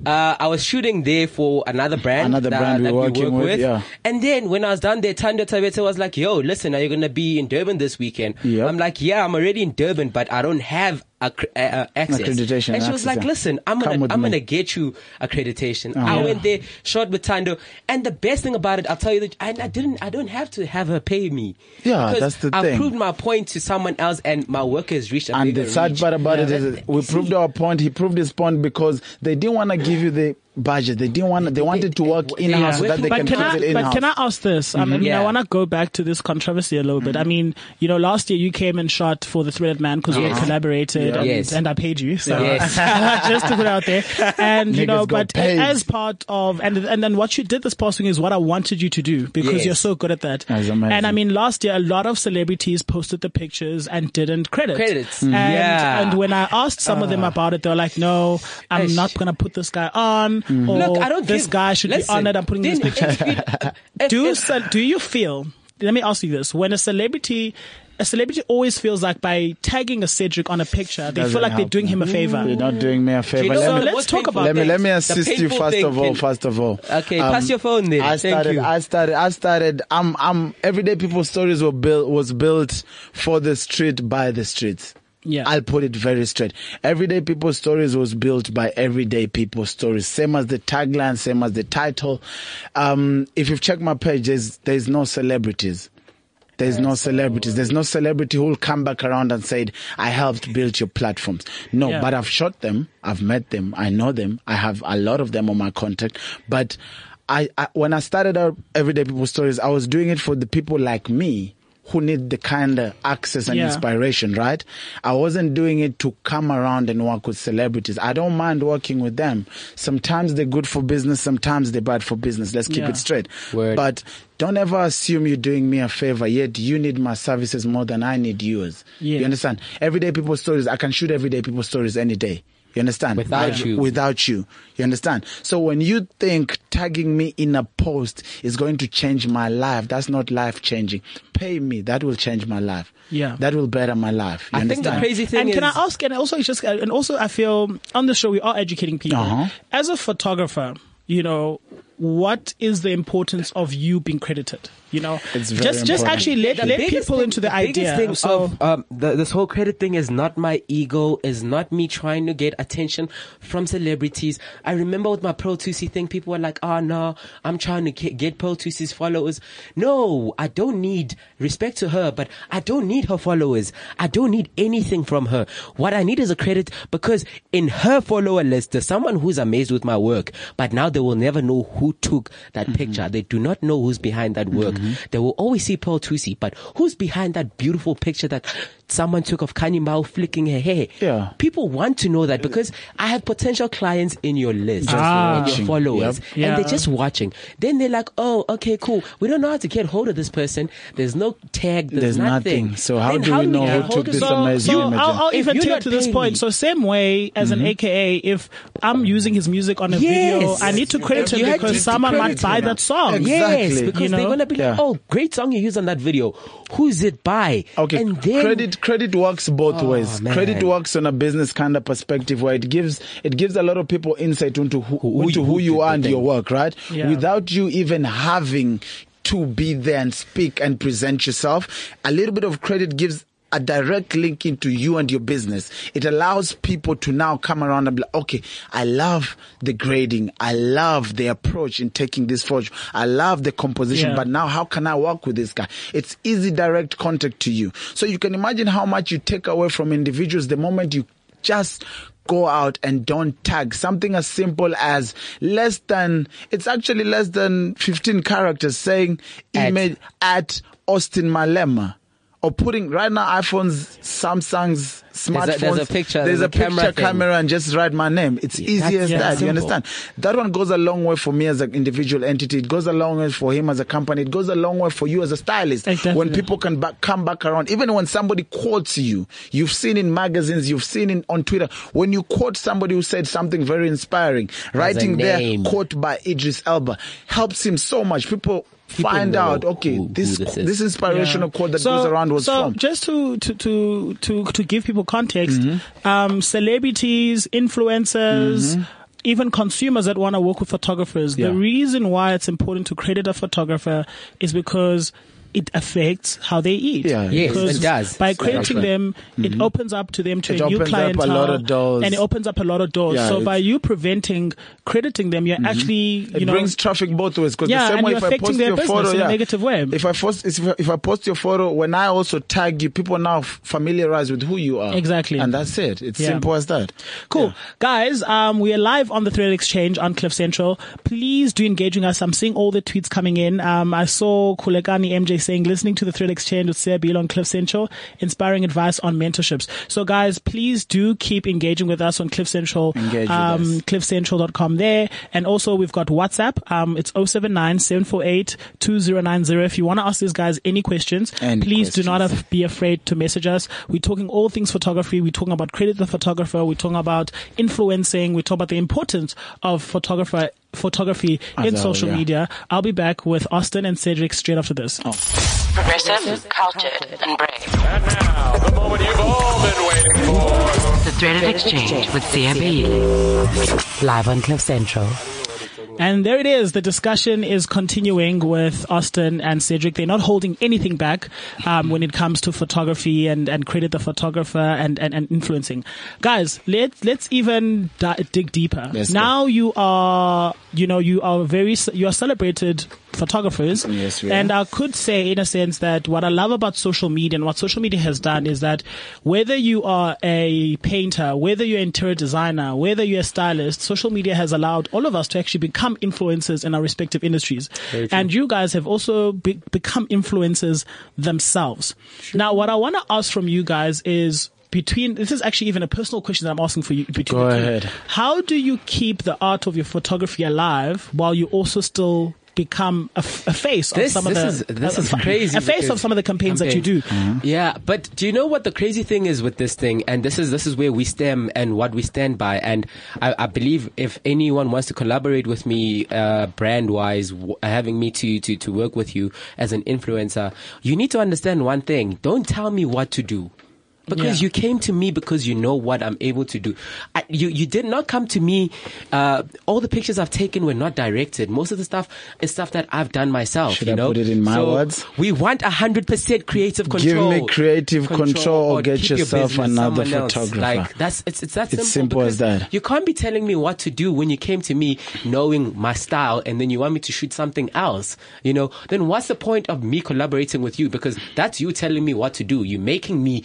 uh, I was shooting there for another brand, Another that, brand we're that working we work with, with. yeah. And then when I was done there, Thando Thabethe was like, "Yo, listen, are you gonna be in Durban this weekend?" Yep. I'm like, "Yeah, I'm already in Durban, but I don't have." Accre- uh, uh, access. Accreditation, and she was access, like, yeah. "Listen, I'm Come gonna, I'm me." gonna get you accreditation." Uh-huh. I went there, shot with Thando, and the best thing about it, I'll tell you that I, I didn't, I don't have to have her pay me. Yeah, that's the I thing. I proved my point to someone else, and my work has reached a And the sad reach. part about it Yeah. is we proved our point. He proved his point because they didn't want to give you the budget. They didn't want. They wanted to work in house so that they but can can I, it in but can I ask this? I mean, Yeah. I want to go back to this controversy a little bit. I mm-hmm. mean, you know, last year you came and shot for the Threaded Man because we had Yes. collaborated and, Yes. and I paid you. So Yes. just to put it out there. And, you know, but paid. as part of, and, and then what you did this posting is what I wanted you to do because you're so good at that. And I mean, last year a lot of celebrities posted the pictures and didn't credit. Credits. And, Yeah. and when I asked some of them uh. about it, they're like, no, I'm not going to put this guy on or Look, oh, I don't this give- guy should listen, be honored. I'm putting this then picture. if you- if- do if- ce- do you feel? Let me ask you this: When a celebrity, a celebrity always feels like by tagging a Cedric on a picture, they Doesn't feel like they're doing him a favor. You're not doing me a favor. you know Let So me- the let's talk about let me let me assist you first thing of all. can- First of all, Okay, pass um, your phone there. I Thank started. you. I started. I started. I'm. I'm. Everyday people stories were built. Was built for the street by the streets. Yeah. I'll put it very straight. Everyday People Stories was built by Everyday People Stories. Same as the tagline, same as the title. Um, if you've checked my page, there's, there's no celebrities. There's no celebrities. There's no celebrity who will come back around and said, I helped build your platforms. No, Yeah. but I've shot them. I've met them. I know them. I have a lot of them on my contact. But I, I when I started out Everyday People Stories, I was doing it for the people like me who need the kind of access and Yeah. inspiration, right? I wasn't doing it to come around and work with celebrities. I don't mind working with them. Sometimes they're good for business, sometimes they're bad for business. Let's keep Yeah. it straight. Word. But don't ever assume you're doing me a favor, yet you need my services more than I need yours. Yes. You understand? Everyday people stories, I can shoot everyday people stories any day. You understand? Without I- you. Without you. You understand? So when you think tagging me in a post is going to change my life, that's not life changing. Pay me. That will change my life. Yeah. That will better my life. You I think the crazy thing and is can I ask? And also, it's just and also, I feel on the show we are educating people. Uh-huh. As a photographer, you know, what is the importance of you being credited? You know, It's very just just important. actually let, The let people thing- into the, biggest idea. thing so of um, the, this whole credit thing is not my ego, is not me trying to get attention from celebrities. I remember with my Pearl Thusi thing, people were like, "Oh no, I'm trying to get, get Pearl Thusi's followers." No, I don't need respect to her, but I don't need her followers. I don't need anything from her. What I need is a credit because in her follower list, there's someone who's amazed with my work, but now they will never know who took that Mm-hmm. picture. They do not know who's behind that work. They will always see Pearl Thusi, but who's behind that beautiful picture that someone took of Kanye Mao flicking her hair? Yeah. People want to know that because I have potential clients in your list Ah. and your followers, Yep. Yeah. and they're just watching. Then they're like, "Oh, okay, cool. We don't know how to get hold of this person. There's no tag. There's, There's nothing. So how Then do we know get who hold took this so, amazing so image. I'll, I'll even take not to this point. me- So same way as Mm-hmm. an AKA, if I'm using his music on a Yes. video, I need to credit him because someone might buy that song. Exactly. Yes, because You know? they're gonna be like, Yeah. "Oh, great song you used on that video. Who's it by?" Okay, and then credit credit works both Oh, ways. man. Credit works on a business kind of perspective where it gives it gives a lot of people insight into who, Who- into who who you are and thing. your work, right? Yeah. Without you even having to be there and speak and present yourself, a little bit of credit gives a direct link into you and your business. It allows people to now come around and be like, okay, I love the grading. I love the approach in taking this photo. I love the composition, Yeah. but now how can I work with this guy? It's easy direct contact to you. So you can imagine how much you take away from individuals the moment you just go out and don't tag something as simple as less than it's actually less than 15 characters saying At- image at Austin Malema or putting right now iPhones, Samsung's smartphones. There's a- there's a picture, There's there's a a camera picture thing. camera and just write my name. It's easy as yeah, that. You understand? That one goes a long way for me as an individual entity. It goes a long way for him as a company. It goes a long way for you as a stylist. Exactly. When people can back, come back around, even when somebody quotes you, you've seen in magazines, you've seen in on Twitter. When you quote somebody who said something very inspiring, writing there name. quote by Idris Elba helps him so much. People. Find out, okay, who- who this this this, is. inspirational quote that goes around was so from. just to to to to to give people context, Mm-hmm. um, celebrities, influencers. Even consumers that want to work with photographers, Yeah. the reason why it's important to credit a photographer is because it affects how they eat. Yeah, Yes, because it does. By That's crediting right. them, it opens up to them to Mm-hmm. It a new opens up a clientele, lot of doors. and it opens up a lot of doors. Yeah, so by you preventing crediting them, you're actually you it know brings traffic both ways because Yeah, the same and way you're if I affecting post their your business photo in a yeah, negative way. if I post if I, if I post your photo when I also tag you people now familiarize with who you are Exactly. and that's it it's Yeah. simple as that Cool. Guys, um, we are live on the Thread Exchange on Cliff Central. Please do engage with us. I'm seeing all the tweets coming in. Um, I saw Kulekani MJ saying, listening to the Thread Exchange with Sia Beyile on Cliff Central, inspiring advice on mentorships. So guys, please do keep engaging with us on Cliff Central. Engage um, cliffcentral.com there. And also we've got WhatsApp. Um, it's 079 748 2090. If you want to ask these guys any questions, Any please do not questions. be afraid to message us. We're talking all things photography. We're talking about credit the photographer. We're talking about influencing. We're talking about the importance of photographer photography As in a- social yeah. media. I'll be back with Austin and Cedric straight after this. Oh. Progressive, cultured, and brave. And now, the moment you've all been waiting for. The Threaded Exchange with Sia Beyile. Live on Cliff Central. And there it is. The discussion is continuing with Austin and Cedric. They're not holding anything back um, when it comes to photography and, and credit the photographer and, and, and influencing. Guys, let's let's even di- dig deeper. Let's go. now you are, you know, you are very you are celebrated photographers. Yes, we are. and I could say, in a sense, that what I love about social media and what social media has done is that whether you are a painter, whether you're an interior designer, whether you're a stylist, social media has allowed all of us to actually become influencers in our respective industries. And you guys have also be- become influencers themselves. Now, what I want to ask from you guys is between this is actually even a personal question that I'm asking for you. Between Go ahead. How do you keep the art of your photography alive while you also still become a, f- a face This- of some this of is- the this a- is crazy a face of some of the campaigns, that you do. Yeah, but do you know what the crazy thing is with this thing? And this is this is where we stem and what we stand by. And I, I believe if anyone wants to collaborate with me, uh, brand wise, w- having me to, to to work with you as an influencer, you need to understand one thing. Don't tell me what to do. Because Yeah. you came to me because you know what I'm able to do. I, you you did not come to me. Uh, all the pictures I've taken were not directed. Most of the stuff is stuff that I've done myself. Should you I know? put it in my So words? We want hundred percent creative control. Give me creative control or get keep your yourself another photographer. Like that's it's it's that simple. It's simple as that. You can't be telling me what to do when you came to me knowing my style and then you want me to shoot something else. You know, then what's the point of me collaborating with you? Because that's you telling me what to do. You're making me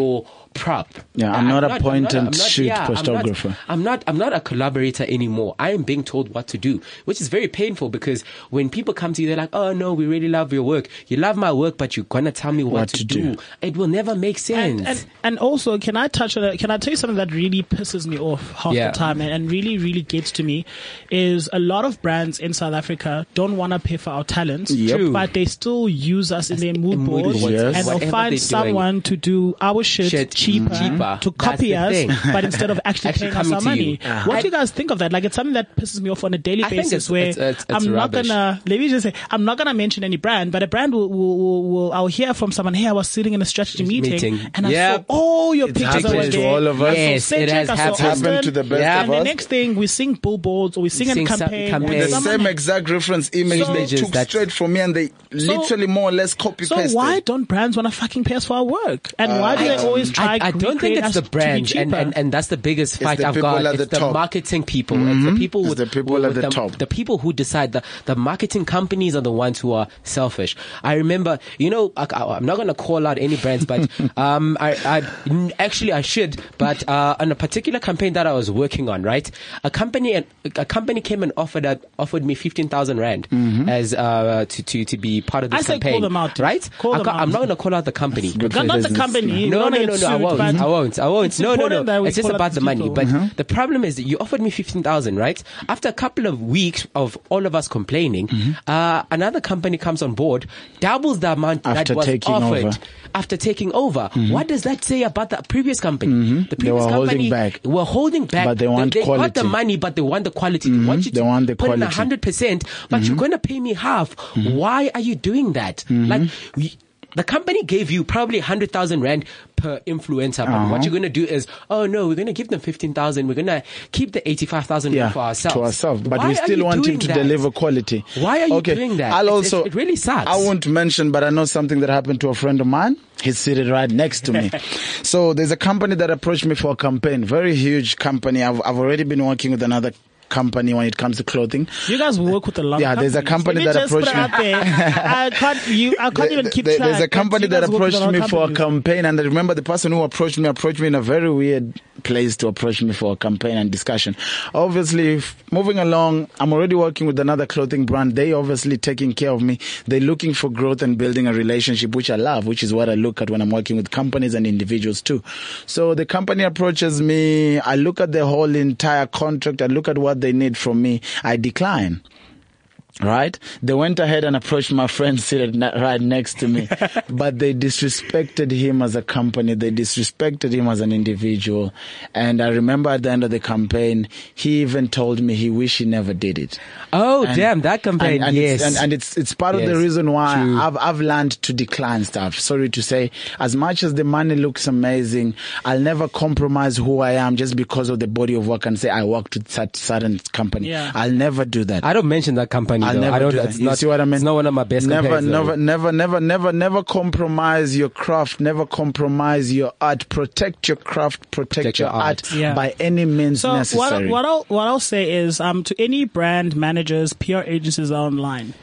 your prop. Yeah, I'm not a I'm point I'm and shoot I'm not- photographer. I'm not I'm not a collaborator anymore. I am being told what to do, which is very painful because when people come to you, they're like, "Oh no, we really love your work. You love my work, but you're gonna tell me what, What to, to do. do. It will never make sense." And, and and also, can I touch on? A, can I tell you something that really pisses me off half Yeah. the time, and, and really, really gets to me, is a lot of brands in South Africa don't want to pay for our talents, Yep. True. but they still use us in their mood mood boards, boards, and they'll whatever they're find doing. someone to do our shit, Shit cheaper, cheaper. to That's copy us, thing. but instead of actually, Actually paying us our money. you. Uh-huh. What I- do you guys think of that? Like, it's something that pisses me off on a daily I think basis. it's- where it's- it's- it's I'm not gonna let me just say I'm not gonna mention any brand, but a brand will will, will, will I'll hear from someone. Hey, I was sitting in a strategy meeting, Meeting. and I Yep. saw all your It's pictures happened over to there. all of us. I saw Yes, it has happened. Happened to the best Yeah. of And the next thing, we sing billboards or we sing, Sing a campaign. campaigns. and the same exact reference image So- they took That's- straight from me and they literally more or less copy paste. So why don't brands want to fucking pay us for our work? And why do they always try? I, I don't think recreate it's the to brand, and, and, and that's the biggest fight the I've got. at It's the the, top. marketing people. It's the people It's with the people with at the the, top. The people who decide. The, the marketing companies are the ones who are selfish. I remember, you know, I, I, I'm not going to call out any brands, but um, I, I n- actually I should. But uh, on a particular campaign that I was working on, right, a company a company came and offered a, offered me fifteen thousand rand as uh, to, to to be part of I this say campaign. call them out, right? Call I them can't- I'm out. not going to call out the company. Not, the company. We No, no, no, no, I sued, won't. but I won't. I won't. it's No, no, no. It's just about the money. people. But uh-huh. the problem is that you offered me 15,000, right? After a couple of weeks of all of us complaining, mm-hmm. uh, another company comes on board, doubles the amount After that was taking offered. over. After taking over, mm-hmm. what does that say about the previous company? Mm-hmm. The previous were holding company back. were holding back. But they want they, got the money, but they want the quality. They want you They want the put in quality. hundred percent, but you're going to pay me half. Why are you doing that? Like. We, the company gave you probably 100,000 rand per influencer. But Uh-huh. what you're going to do is, oh no, we're going to give them 15,000. We're going to keep the 85,000 yeah, for ourselves. to ourselves. But Why we still want him to that? deliver quality. Why are you okay. doing that? I'll It's- also. it really sucks. I won't mention, but I know something that happened to a friend of mine. He's seated right next to me. so there's a company that approached me for a campaign. Very huge company. I've I've already been working with another company when it comes to clothing. You guys work with a lot. Of people. Yeah, there's a company that me approached there. I can't. You. I can't There- even keep there- track. There's a company that guys work with approached me for a campaign, and I remember the person who approached me approached me in a very weird place to approach me for a campaign and discussion. Obviously, moving along, I'm already working with another clothing brand. They obviously taking care of me. They're looking for growth and building a relationship, which I love, which is what I look at when I'm working with companies and individuals too. So the company approaches me. I look at the whole entire contract. I look at what they need from me. I decline. Right? They went ahead and approached my friend seated right next to me, but they disrespected him as a company. They disrespected him as an individual. And I remember at the end of the campaign, he even told me he wished he never did it. Oh, And- damn, that campaign, and, and yes. It's, and, and it's it's part of the reason why true. I've I've learned to decline stuff. Sorry to say, as much as the money looks amazing, I'll never compromise who I am just because of the body of work and say I work with such certain company. Yeah. I'll never do that. I don't mention that company. I'll though. never I don't. do that. It's you not, see what I mean? It's not one of my best Never, campaigns, though. never, never, never, never, never compromise your craft. Never compromise your art. Protect your craft. Protect, Protect your your art, art. Yeah. by any means So what, necessary. what I'll what I'll say is um to any brand managers, PR agencies online,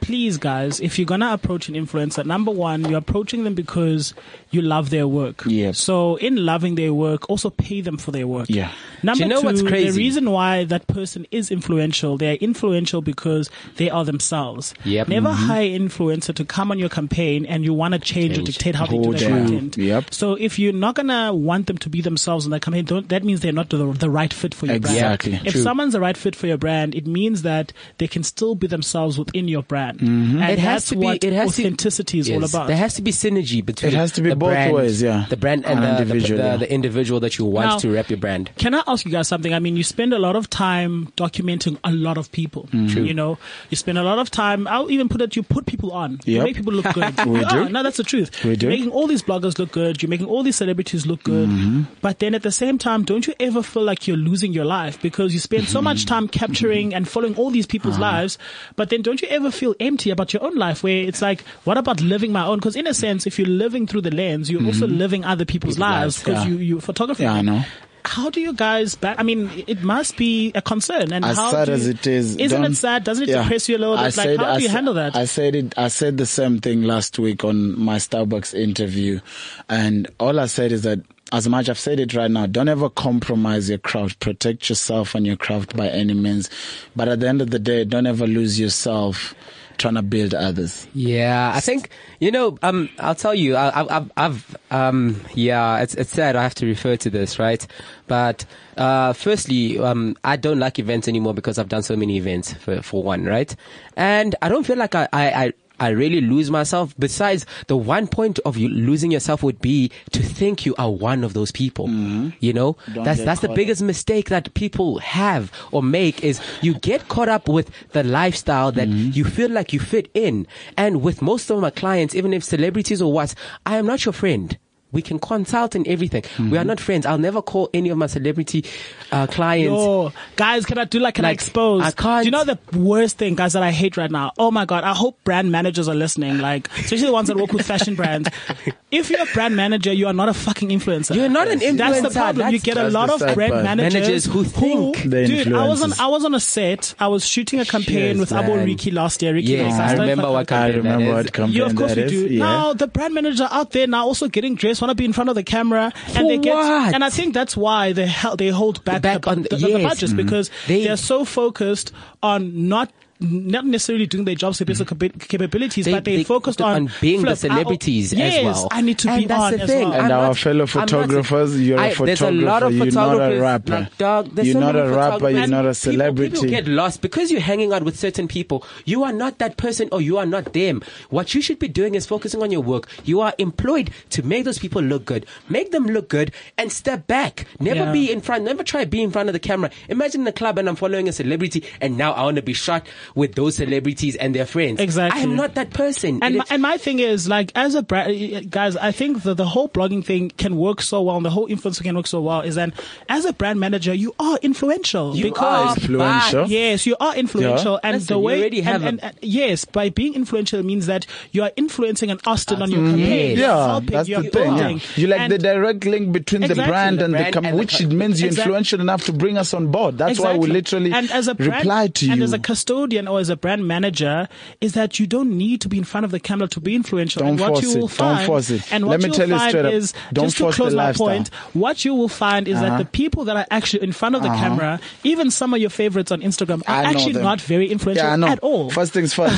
please guys, if you're gonna approach an influencer, number one, you're approaching them because you love their work. Yep. So in loving their work, also pay them for their work. Yeah. Number you know two, the reason why that person is influential, they're influential because they are themselves. Yep. Never Mm-hmm. hire an influencer to come on your campaign and you want to change, or dictate how they Oh, do their content. Yep. So if you're not gonna want them to be themselves in that campaign, don't, that means they're not the, the right fit for your brand. Exactly. If True. someone's the right fit for your brand, it means that they can still be themselves within your brand. Mm-hmm. And It has that's to be. what It has authenticity to, is all about. There has to be synergy between. It has to be both brand, ways, yeah. The brand and, And the, the, individual, the, yeah. the individual that you want Now- to rep your brand. Can I ask you guys something? I mean, you spend a lot of time documenting a lot of people. Mm-hmm. You know, you spend a lot of time. I'll even put it. You put people on. You make people look good. We Yeah, do. No, that's the truth. We do. You're making all these bloggers look good. You're making all these celebrities look good. Mm-hmm. But then at the same time, don't you ever feel like you're losing your life because you spend so much time capturing and following all these people's Uh-huh. lives. But then don't you ever feel empty about your own life where it's like, what about living my own? Because in a sense, if you're living through the lens, you're also living other people's, lives lives, because Mm-hmm. yeah. you, you photography. Yeah, I know. How do you guys back? I mean, it must be a concern. And as how sad do, as it is, isn't it sad? Doesn't it Yeah. depress you a little I bit? Like, said- how I do you handle that? I said it. I said the same thing last week on my Starbucks interview, and all I said is that. As much I've said it right now, don't ever compromise your craft. Protect yourself and your craft by any means. But at the end of the day, don't ever lose yourself trying to build others. Yeah, I think you know. Um, I'll tell you. I, I've, I've, I've, um, yeah. It's it's sad. I have to refer to this, right? But uh, firstly, um, I don't like events anymore because I've done so many events for for one, right? And I don't feel like I I. I I really lose myself. Besides, the one point of you losing yourself would be to think you are one of those people. You know, Don't that's that's the biggest mistake that people have or make is you get caught up with the lifestyle that Mm-hmm. you feel like you fit in. And with most of my clients, even if celebrities or what, I am not your friend. We can consult and everything. We are Mm-hmm. not friends. I'll never call any of my celebrity uh, clients. Yo, guys, can I do like, can I expose? I can't- Do you know the worst thing, guys, that I hate right now? Oh my God. I hope brand managers are listening. Like, especially the ones that work with fashion brands. If you're a brand manager, you are not a fucking influencer. You're not an influencer. That's the influencer. problem. you get a lot of brand managers, Managers who think they're dude, I was on. I was on a set. I was shooting a campaign Yes, with Abo Riki last year. Ricky Yes, Lake. I remember what I campaign that remember is. what campaign you of course that we is. do. Yeah. Now the brand manager out there now also getting dressed, want to be in front of the camera, For and they get. what? And I think that's why they hel- they hold back, Back the, on the- the, the budgets Mm-hmm. because They- they, are so focused on not. Not necessarily doing their jobs to basic capa- capabilities, They- but they, they focused on, on being the flip, I- ah, oh, celebrities as yes, well. I need to And be that's on the as thing. well. And I'm our not- fellow I'm not- photographers, you're a I- there's a lot photographer, of you're not a photographers, rapper. Like, dog, You're so not a rapper, you're not a People- celebrity. People, get lost because you're hanging out with certain people. You are not that person or you are not them. What you should be doing is focusing on your work. You are employed to make those people look good. Make them look good and step back. Never Yeah. be in front. Never try to be in front of the camera. Imagine in a club and I'm following a celebrity and now I want to be shot with those celebrities and their friends. Exactly. I am not that person. And my, and my thing is like as a brand, guys, I think that the whole blogging thing can work so well, and the whole influencer can work so well. Is that as a brand manager, you are influential You because are, Influential. but- Yes, you are influential, and Listen, the you way already have and, and, and- yes, by being influential means that you are influencing an Austin on your Yes. campaign. You're Yeah, helping, that's you're the thing. Yeah. You like And- the direct link between the brand and the brand company, and the which it means you're Exactly. influential enough to bring us on board. That's why we literally and as a brand, reply to you. And as a custodian or as a brand manager, is that you don't need to be in front of the camera to be influential. Don't and what force you it. will Don't force it. And Let me tell you straight up, is don't just to force the close my lifestyle. point. What you will find is Uh-huh. that the people that are actually in front of the camera, even some of your favorites on Instagram, are actually them. not very influential yeah, at all. First things first.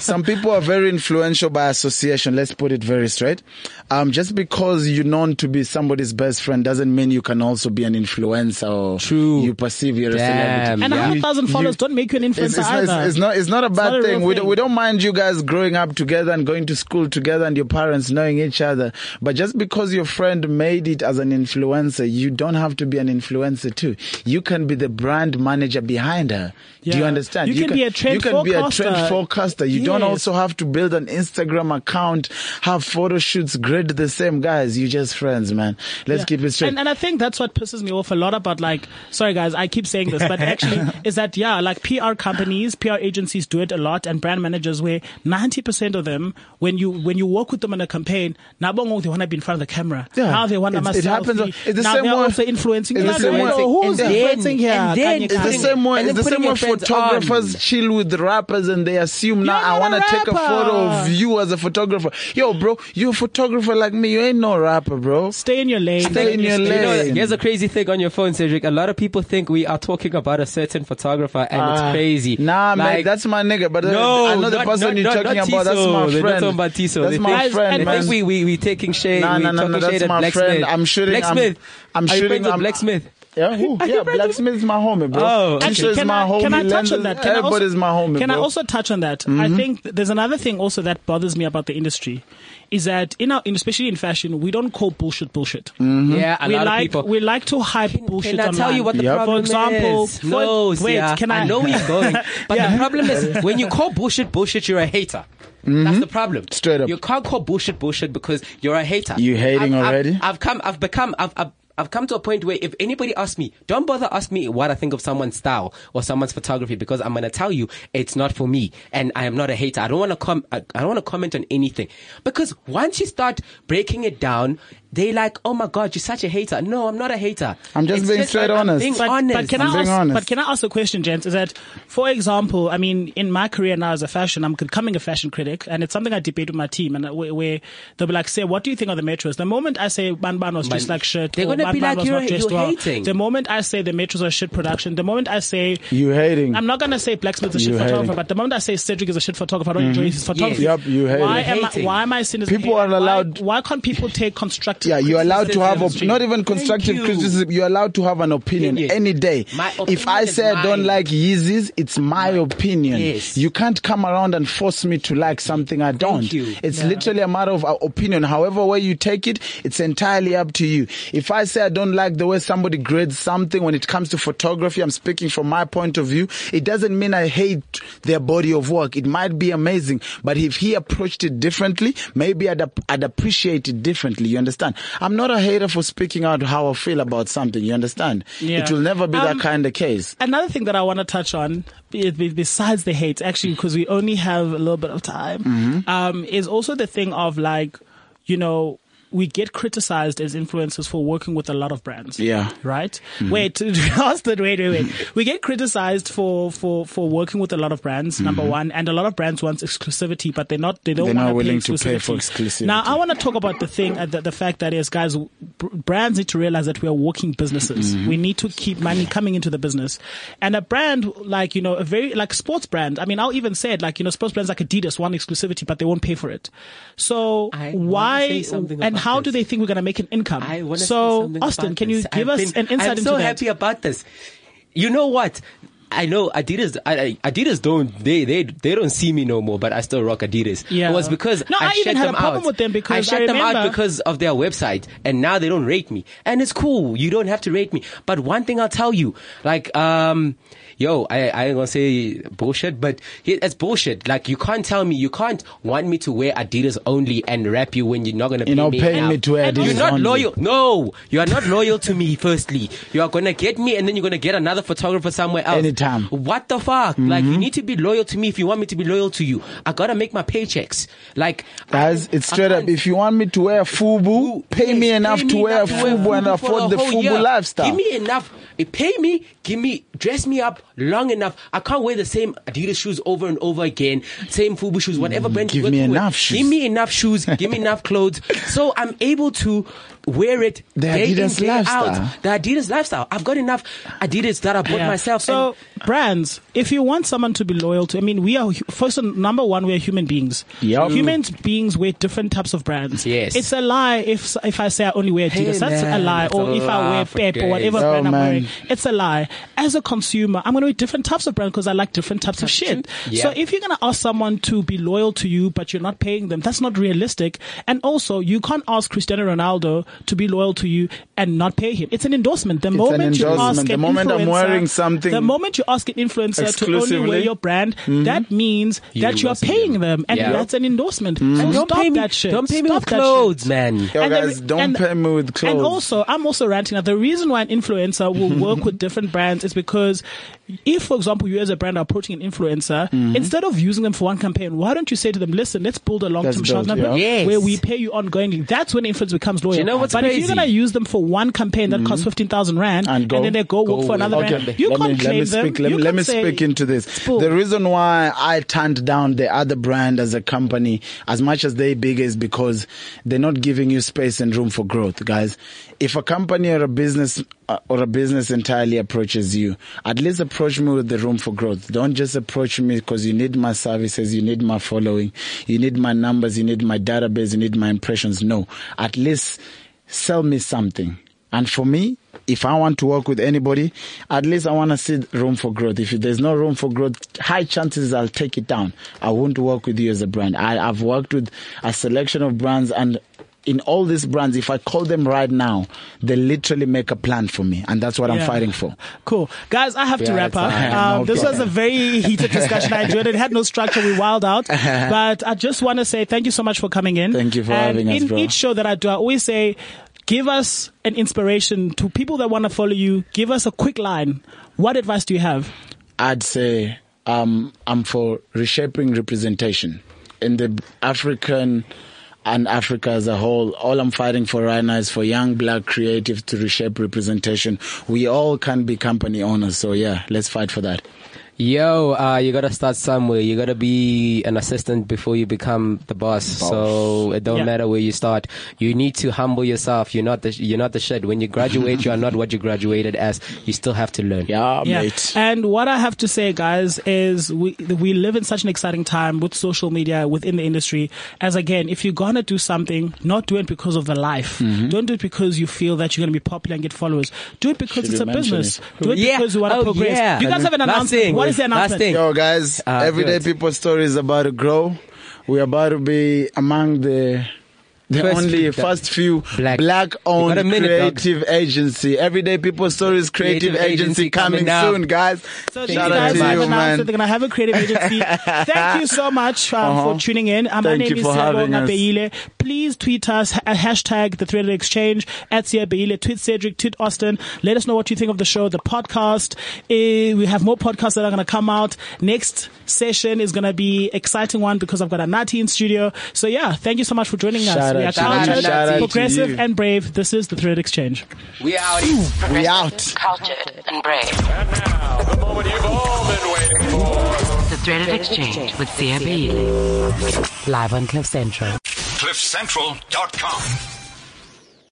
Some people are very influential by association. Let's put it very straight. Um, just because you're known to be somebody's best friend doesn't mean you can also be an influencer or True. you perceive you're Damn. a celebrity. and a Yeah. hundred thousand followers you- don't make you an influencer It's, it's, either. Yeah. It's not. It's not a not bad a thing. We, thing. don't- we don't mind you guys growing up together and going to school together and your parents knowing each other. But just because your friend made it as an influencer, you don't have to be an influencer too. You can be the brand manager behind her. Do you understand? You can be a trend You can be a trend forecaster. forecaster. You don't also have to build an Instagram account, have photo shoots, grade the same guys. You just friends, man. Let's Yeah. keep it straight. And, and I think that's what pisses me off a lot about like, sorry guys, I keep saying this, but actually is that, yeah, like PR companies, PR agencies do it a lot and brand managers where 90% of them, when you, when you work with them on a campaign, now they want to be in front of the camera. Yeah. Now they want to It's- have a it happens- it's the now same they're way- also influencing. it's the same way- "Oh, who's influencing here? and then Kanye it's It's the same one. It's the same your way friends photographers on. chill with rappers and they assume now You're I want to take a photo of you as a photographer. Yo, bro, you a photographer like me. You ain't no rapper, bro. Stay in your lane. Stay in your You know, lane. here's a crazy thing on your phone, Cedric. A lot of people think we are talking about a certain photographer, and Ah, it's crazy. Nah, man, that's my nigga. But uh, no, I know the not- person not- you're not- talking not about. That's Tiso. my They're friend. not talking about Tiso. That's They my think- friend, They man. think we we we taking shade. Nah, we nah, nah, talking nah, that's shade at my Blacksmith. friend. I'm shooting- I'm- Blacksmith. I'm Are you shooting- friends with I'm- Blacksmith. Yeah, who? Yeah, Blacksmith is my homie, bro. Oh. Tisha Actually, is can my I, homie. can I touch Lenz on that? Can I also, Everybody's my homie, Can bro. Mm-hmm. I also touch on that? I think there's another thing also that bothers me about the industry is that in our, in, especially in fashion, we don't call bullshit bullshit. Yeah, a we lot like of people. we like to hype bullshit Can I tell online. you what the Yep. problem For example, is? for- no, wait, yeah, can I- know where you're going, but Yeah. the problem is when you call bullshit bullshit, you're a hater. That's the problem. Mm-hmm. Straight up. you can't call bullshit bullshit because you're a hater. You hating I've- I've- already? I've come. I've become. I've. I've I've come to a point where if anybody asks me, don't bother ask me what I think of someone's style or someone's photography because I'm going to tell you it's not for me and I am not a hater. I don't want to com- I, I don't want to comment on anything because once you start breaking it down, they like, oh my god, you're such a hater. No, I'm not a hater. I'm just being straight I'm honest. being but, honest. but can I'm I being ask? honest. But can I ask a question, gents? Is that, for example, I mean, in my career now as a fashion, I'm becoming a fashion critic, and it's something I debate with my team, and where, where they'll be like, "Say, what do you think of the metros?" The moment I say Ban Ban was just like shit, they're gonna be Ban like, "You're- you're well," hating. the moment I say the metros are shit production, the moment I say You hating. I'm not gonna say Blacksmith's a You shit hating. photographer, but the moment I say Cedric is a shit photographer, I don't mm-hmm. enjoy his photography. Yep, you hating. Why am I, hating. why am I seen as People hater? are allowed- Why, why can't people take constructive? Yeah, you're allowed to have, op- not even constructive you. criticism, you're allowed to have an opinion any day. If I say I don't like Yeezys, it's my opinion. Yes. You can't come around and force me to like something I don't. It's literally a matter of uh, opinion. However way you take it, it's entirely up to you. If I say I don't like the way somebody grades something when it comes to photography, I'm speaking from my point of view. It doesn't mean I hate their body of work. It might be amazing, but if he approached it differently, maybe I'd, ap- I'd appreciate it differently. You understand? I'm not a hater for speaking out how I feel about something. You understand? Yeah. It will never be Um, that kind of case. Another thing that I want to touch on, be- be- besides the hate, actually, because we only have a little bit of time, Mm-hmm. um, is also the thing of like, you know, we get criticized as influencers for working with a lot of brands. Yeah. Right? Wait, Austin, wait, wait, wait. We get criticized for, for, for working with a lot of brands, number one, and a lot of brands want exclusivity, but they're not, they don't Mm-hmm. They're want not willing pay to pay for exclusivity. exclusivity. Now, I want to talk about the thing, uh, the, the fact that is, guys, br- brands need to realize that we are working businesses. Mm-hmm. We need to keep money coming into the business. And a brand like, you know, a very, like sports brand, I mean, I'll even say it, like, you know, sports brands like Adidas want exclusivity, but they won't pay for it. So I why, say something and how do they think we're going to make an income? I want to so, Austin, can you this. give I've us been- an insight I'm into so that? happy about this. You know what? I know Adidas. I, Adidas don't they they they don't see me no more, but I still rock Adidas. Yeah. it was because No, I, I shut had a them problem out. with them because I I them out because of their website, and now they don't rate me, and it's cool. You don't have to rate me, but one thing I'll tell you, like um. Yo, I, I ain't gonna say bullshit, but it's bullshit. Like, you can't tell me, you can't want me to wear Adidas only and rap you when you're not gonna You're pay not me paying me to wear Adidas You're not only. loyal. No, you are not loyal to me. Firstly, you are gonna get me, and then you're gonna get another photographer somewhere else. Anytime. What the fuck? Like, you mm-hmm. need to be loyal to me if you want me to be loyal to you. I gotta make my paychecks. Like, Guys, it's straight up. If you want me to wear FUBU, pay Yes, me enough pay to me wear to wear FUBU and FUBU for afford the FUBU year. lifestyle. Give me enough. Pay me. Give me. Dress me up long enough. I can't wear the same Adidas shoes over and over again. Same FUBU shoes. Whatever mm, brand. give you me work with. enough shoes. Give me enough shoes. give me enough clothes. So I'm able to wear it The day Adidas in, day lifestyle. out. The Adidas lifestyle. I've got enough Adidas that I bought Yeah. myself. So brands, if you want someone to be loyal to, I mean, we are first and number one. We are human beings. Yup. Mm. Human beings wear different types of brands. Yes. It's a lie if if I say I only wear Adidas. Hey, That's a lie. that's Or a if I wear lie, Pep or guys. whatever Oh, brand I'm oh, wearing. It's a lie. As a consumer, I'm going to wear different types of brands because I like different types of shit. Yeah. So if you're going to ask someone to be loyal to you, but you're not paying them, that's not realistic. And also, you can't ask Cristiano Ronaldo to be loyal to you and not pay him. It's an endorsement. The an moment you endorsement. ask The an moment I'm influencer- wearing something the moment you ask an influencer to only. Mm-hmm. wear your brand, that means You're that you are paying them. them, and Yeah. that's an endorsement. Mm-hmm. So Don't stop pay me. that shit. Don't pay me Stop with that shit. clothes, man. Yo, And guys, re- don't and- pay me with clothes. And also, I'm also ranting that the reason why an influencer will work with different brands is because if, for example, you as a brand are approaching an influencer, Mm-hmm. instead of using them for one campaign, why don't you say to them, listen, let's build a long-term Let's short yeah. Yes. where we pay you ongoingly. That's when influence becomes loyal. you know what's but if you're going to use them for one campaign that costs 15,000 rand Mm-hmm. And then they go, go work for another Okay, brand, you let can't me, claim let me them. speak. Let let me speak into this. bull. The reason why I turned down the other brand as a company, as much as they big, is because they're not giving you space and room for growth, guys. If a company or a business uh, or a business entirely approaches you, at least approach me with the room for growth. Don't just approach me because you need my services, you need my following, you need my numbers, you need my database, you need my impressions. No, at least sell me something. And for me, if I want to work with anybody, at least I want to see room for growth. If there's no room for growth, high chances I'll take it down. I won't work with you as a brand. I, I've worked with a selection of brands and in all these brands, if I call them right now, they literally make a plan for me. And that's what I'm fighting for. Cool. Guys, I have to wrap up. Um, No this was a very heated discussion. I enjoyed it. It had no structure. We wild out. But I just want to say thank you so much for coming in. Thank you for and having us, in bro. each show that I do, I always say, give us an inspiration to people that want to follow you. Give us a quick line. What advice do you have? I'd say um, I'm for reshaping representation in the African and Africa as a whole. All I'm fighting for right now is for young black creatives to reshape representation. We all can be company owners, so yeah, let's fight for that. Yo, uh, you gotta start somewhere. You gotta be an assistant before you become the boss. So it don't Yeah. matter where you start. You need to humble yourself. You're not the you're not the shit. When you graduate, you are not what you graduated as. You still have to learn. Yeah, Yeah. mate. And what I have to say, guys, is we we live in such an exciting time with social media within the industry. As again, if you're gonna do something, not do it because of the life. Mm-hmm. Don't do it because you feel that you're gonna be popular and get followers. Do it because Should it's a business. it? Do it Yeah. because you want to Oh, progress. yeah. You guys have an Last announcement. Thing. What is the Last thing. Yo, guys, Uh, Everyday good. People Story is about to grow. We're about to be among the the First only few- first few Black. black owned You got dog. creative agency. Everyday People Stories creative, Creative agency, agency coming, coming soon, guys. So these Shout out guys have you, announced that they're going to have a creative agency. Thank you so much um, Uh-huh. for tuning in. Um, my name you is for Siabo. Ngabeile. Please tweet us, ha- hashtag the Threaded Exchange, at Siabeile, tweet Cedric, tweet Austin. Let us know what you think of the show, the podcast. Eh, we have more podcasts that are going to come out. Next session is going to be exciting one because I've got a Nati in studio. So yeah, thank you so much for joining us. Shout we out are to you. cultured, Shout out to progressive, you. and brave. This is the Threaded Exchange. We out. We out. Cultured and brave. And now, the moment you've all been waiting for. The Threaded Exchange with Sia Live on Cliff Central. CliffCentral.com.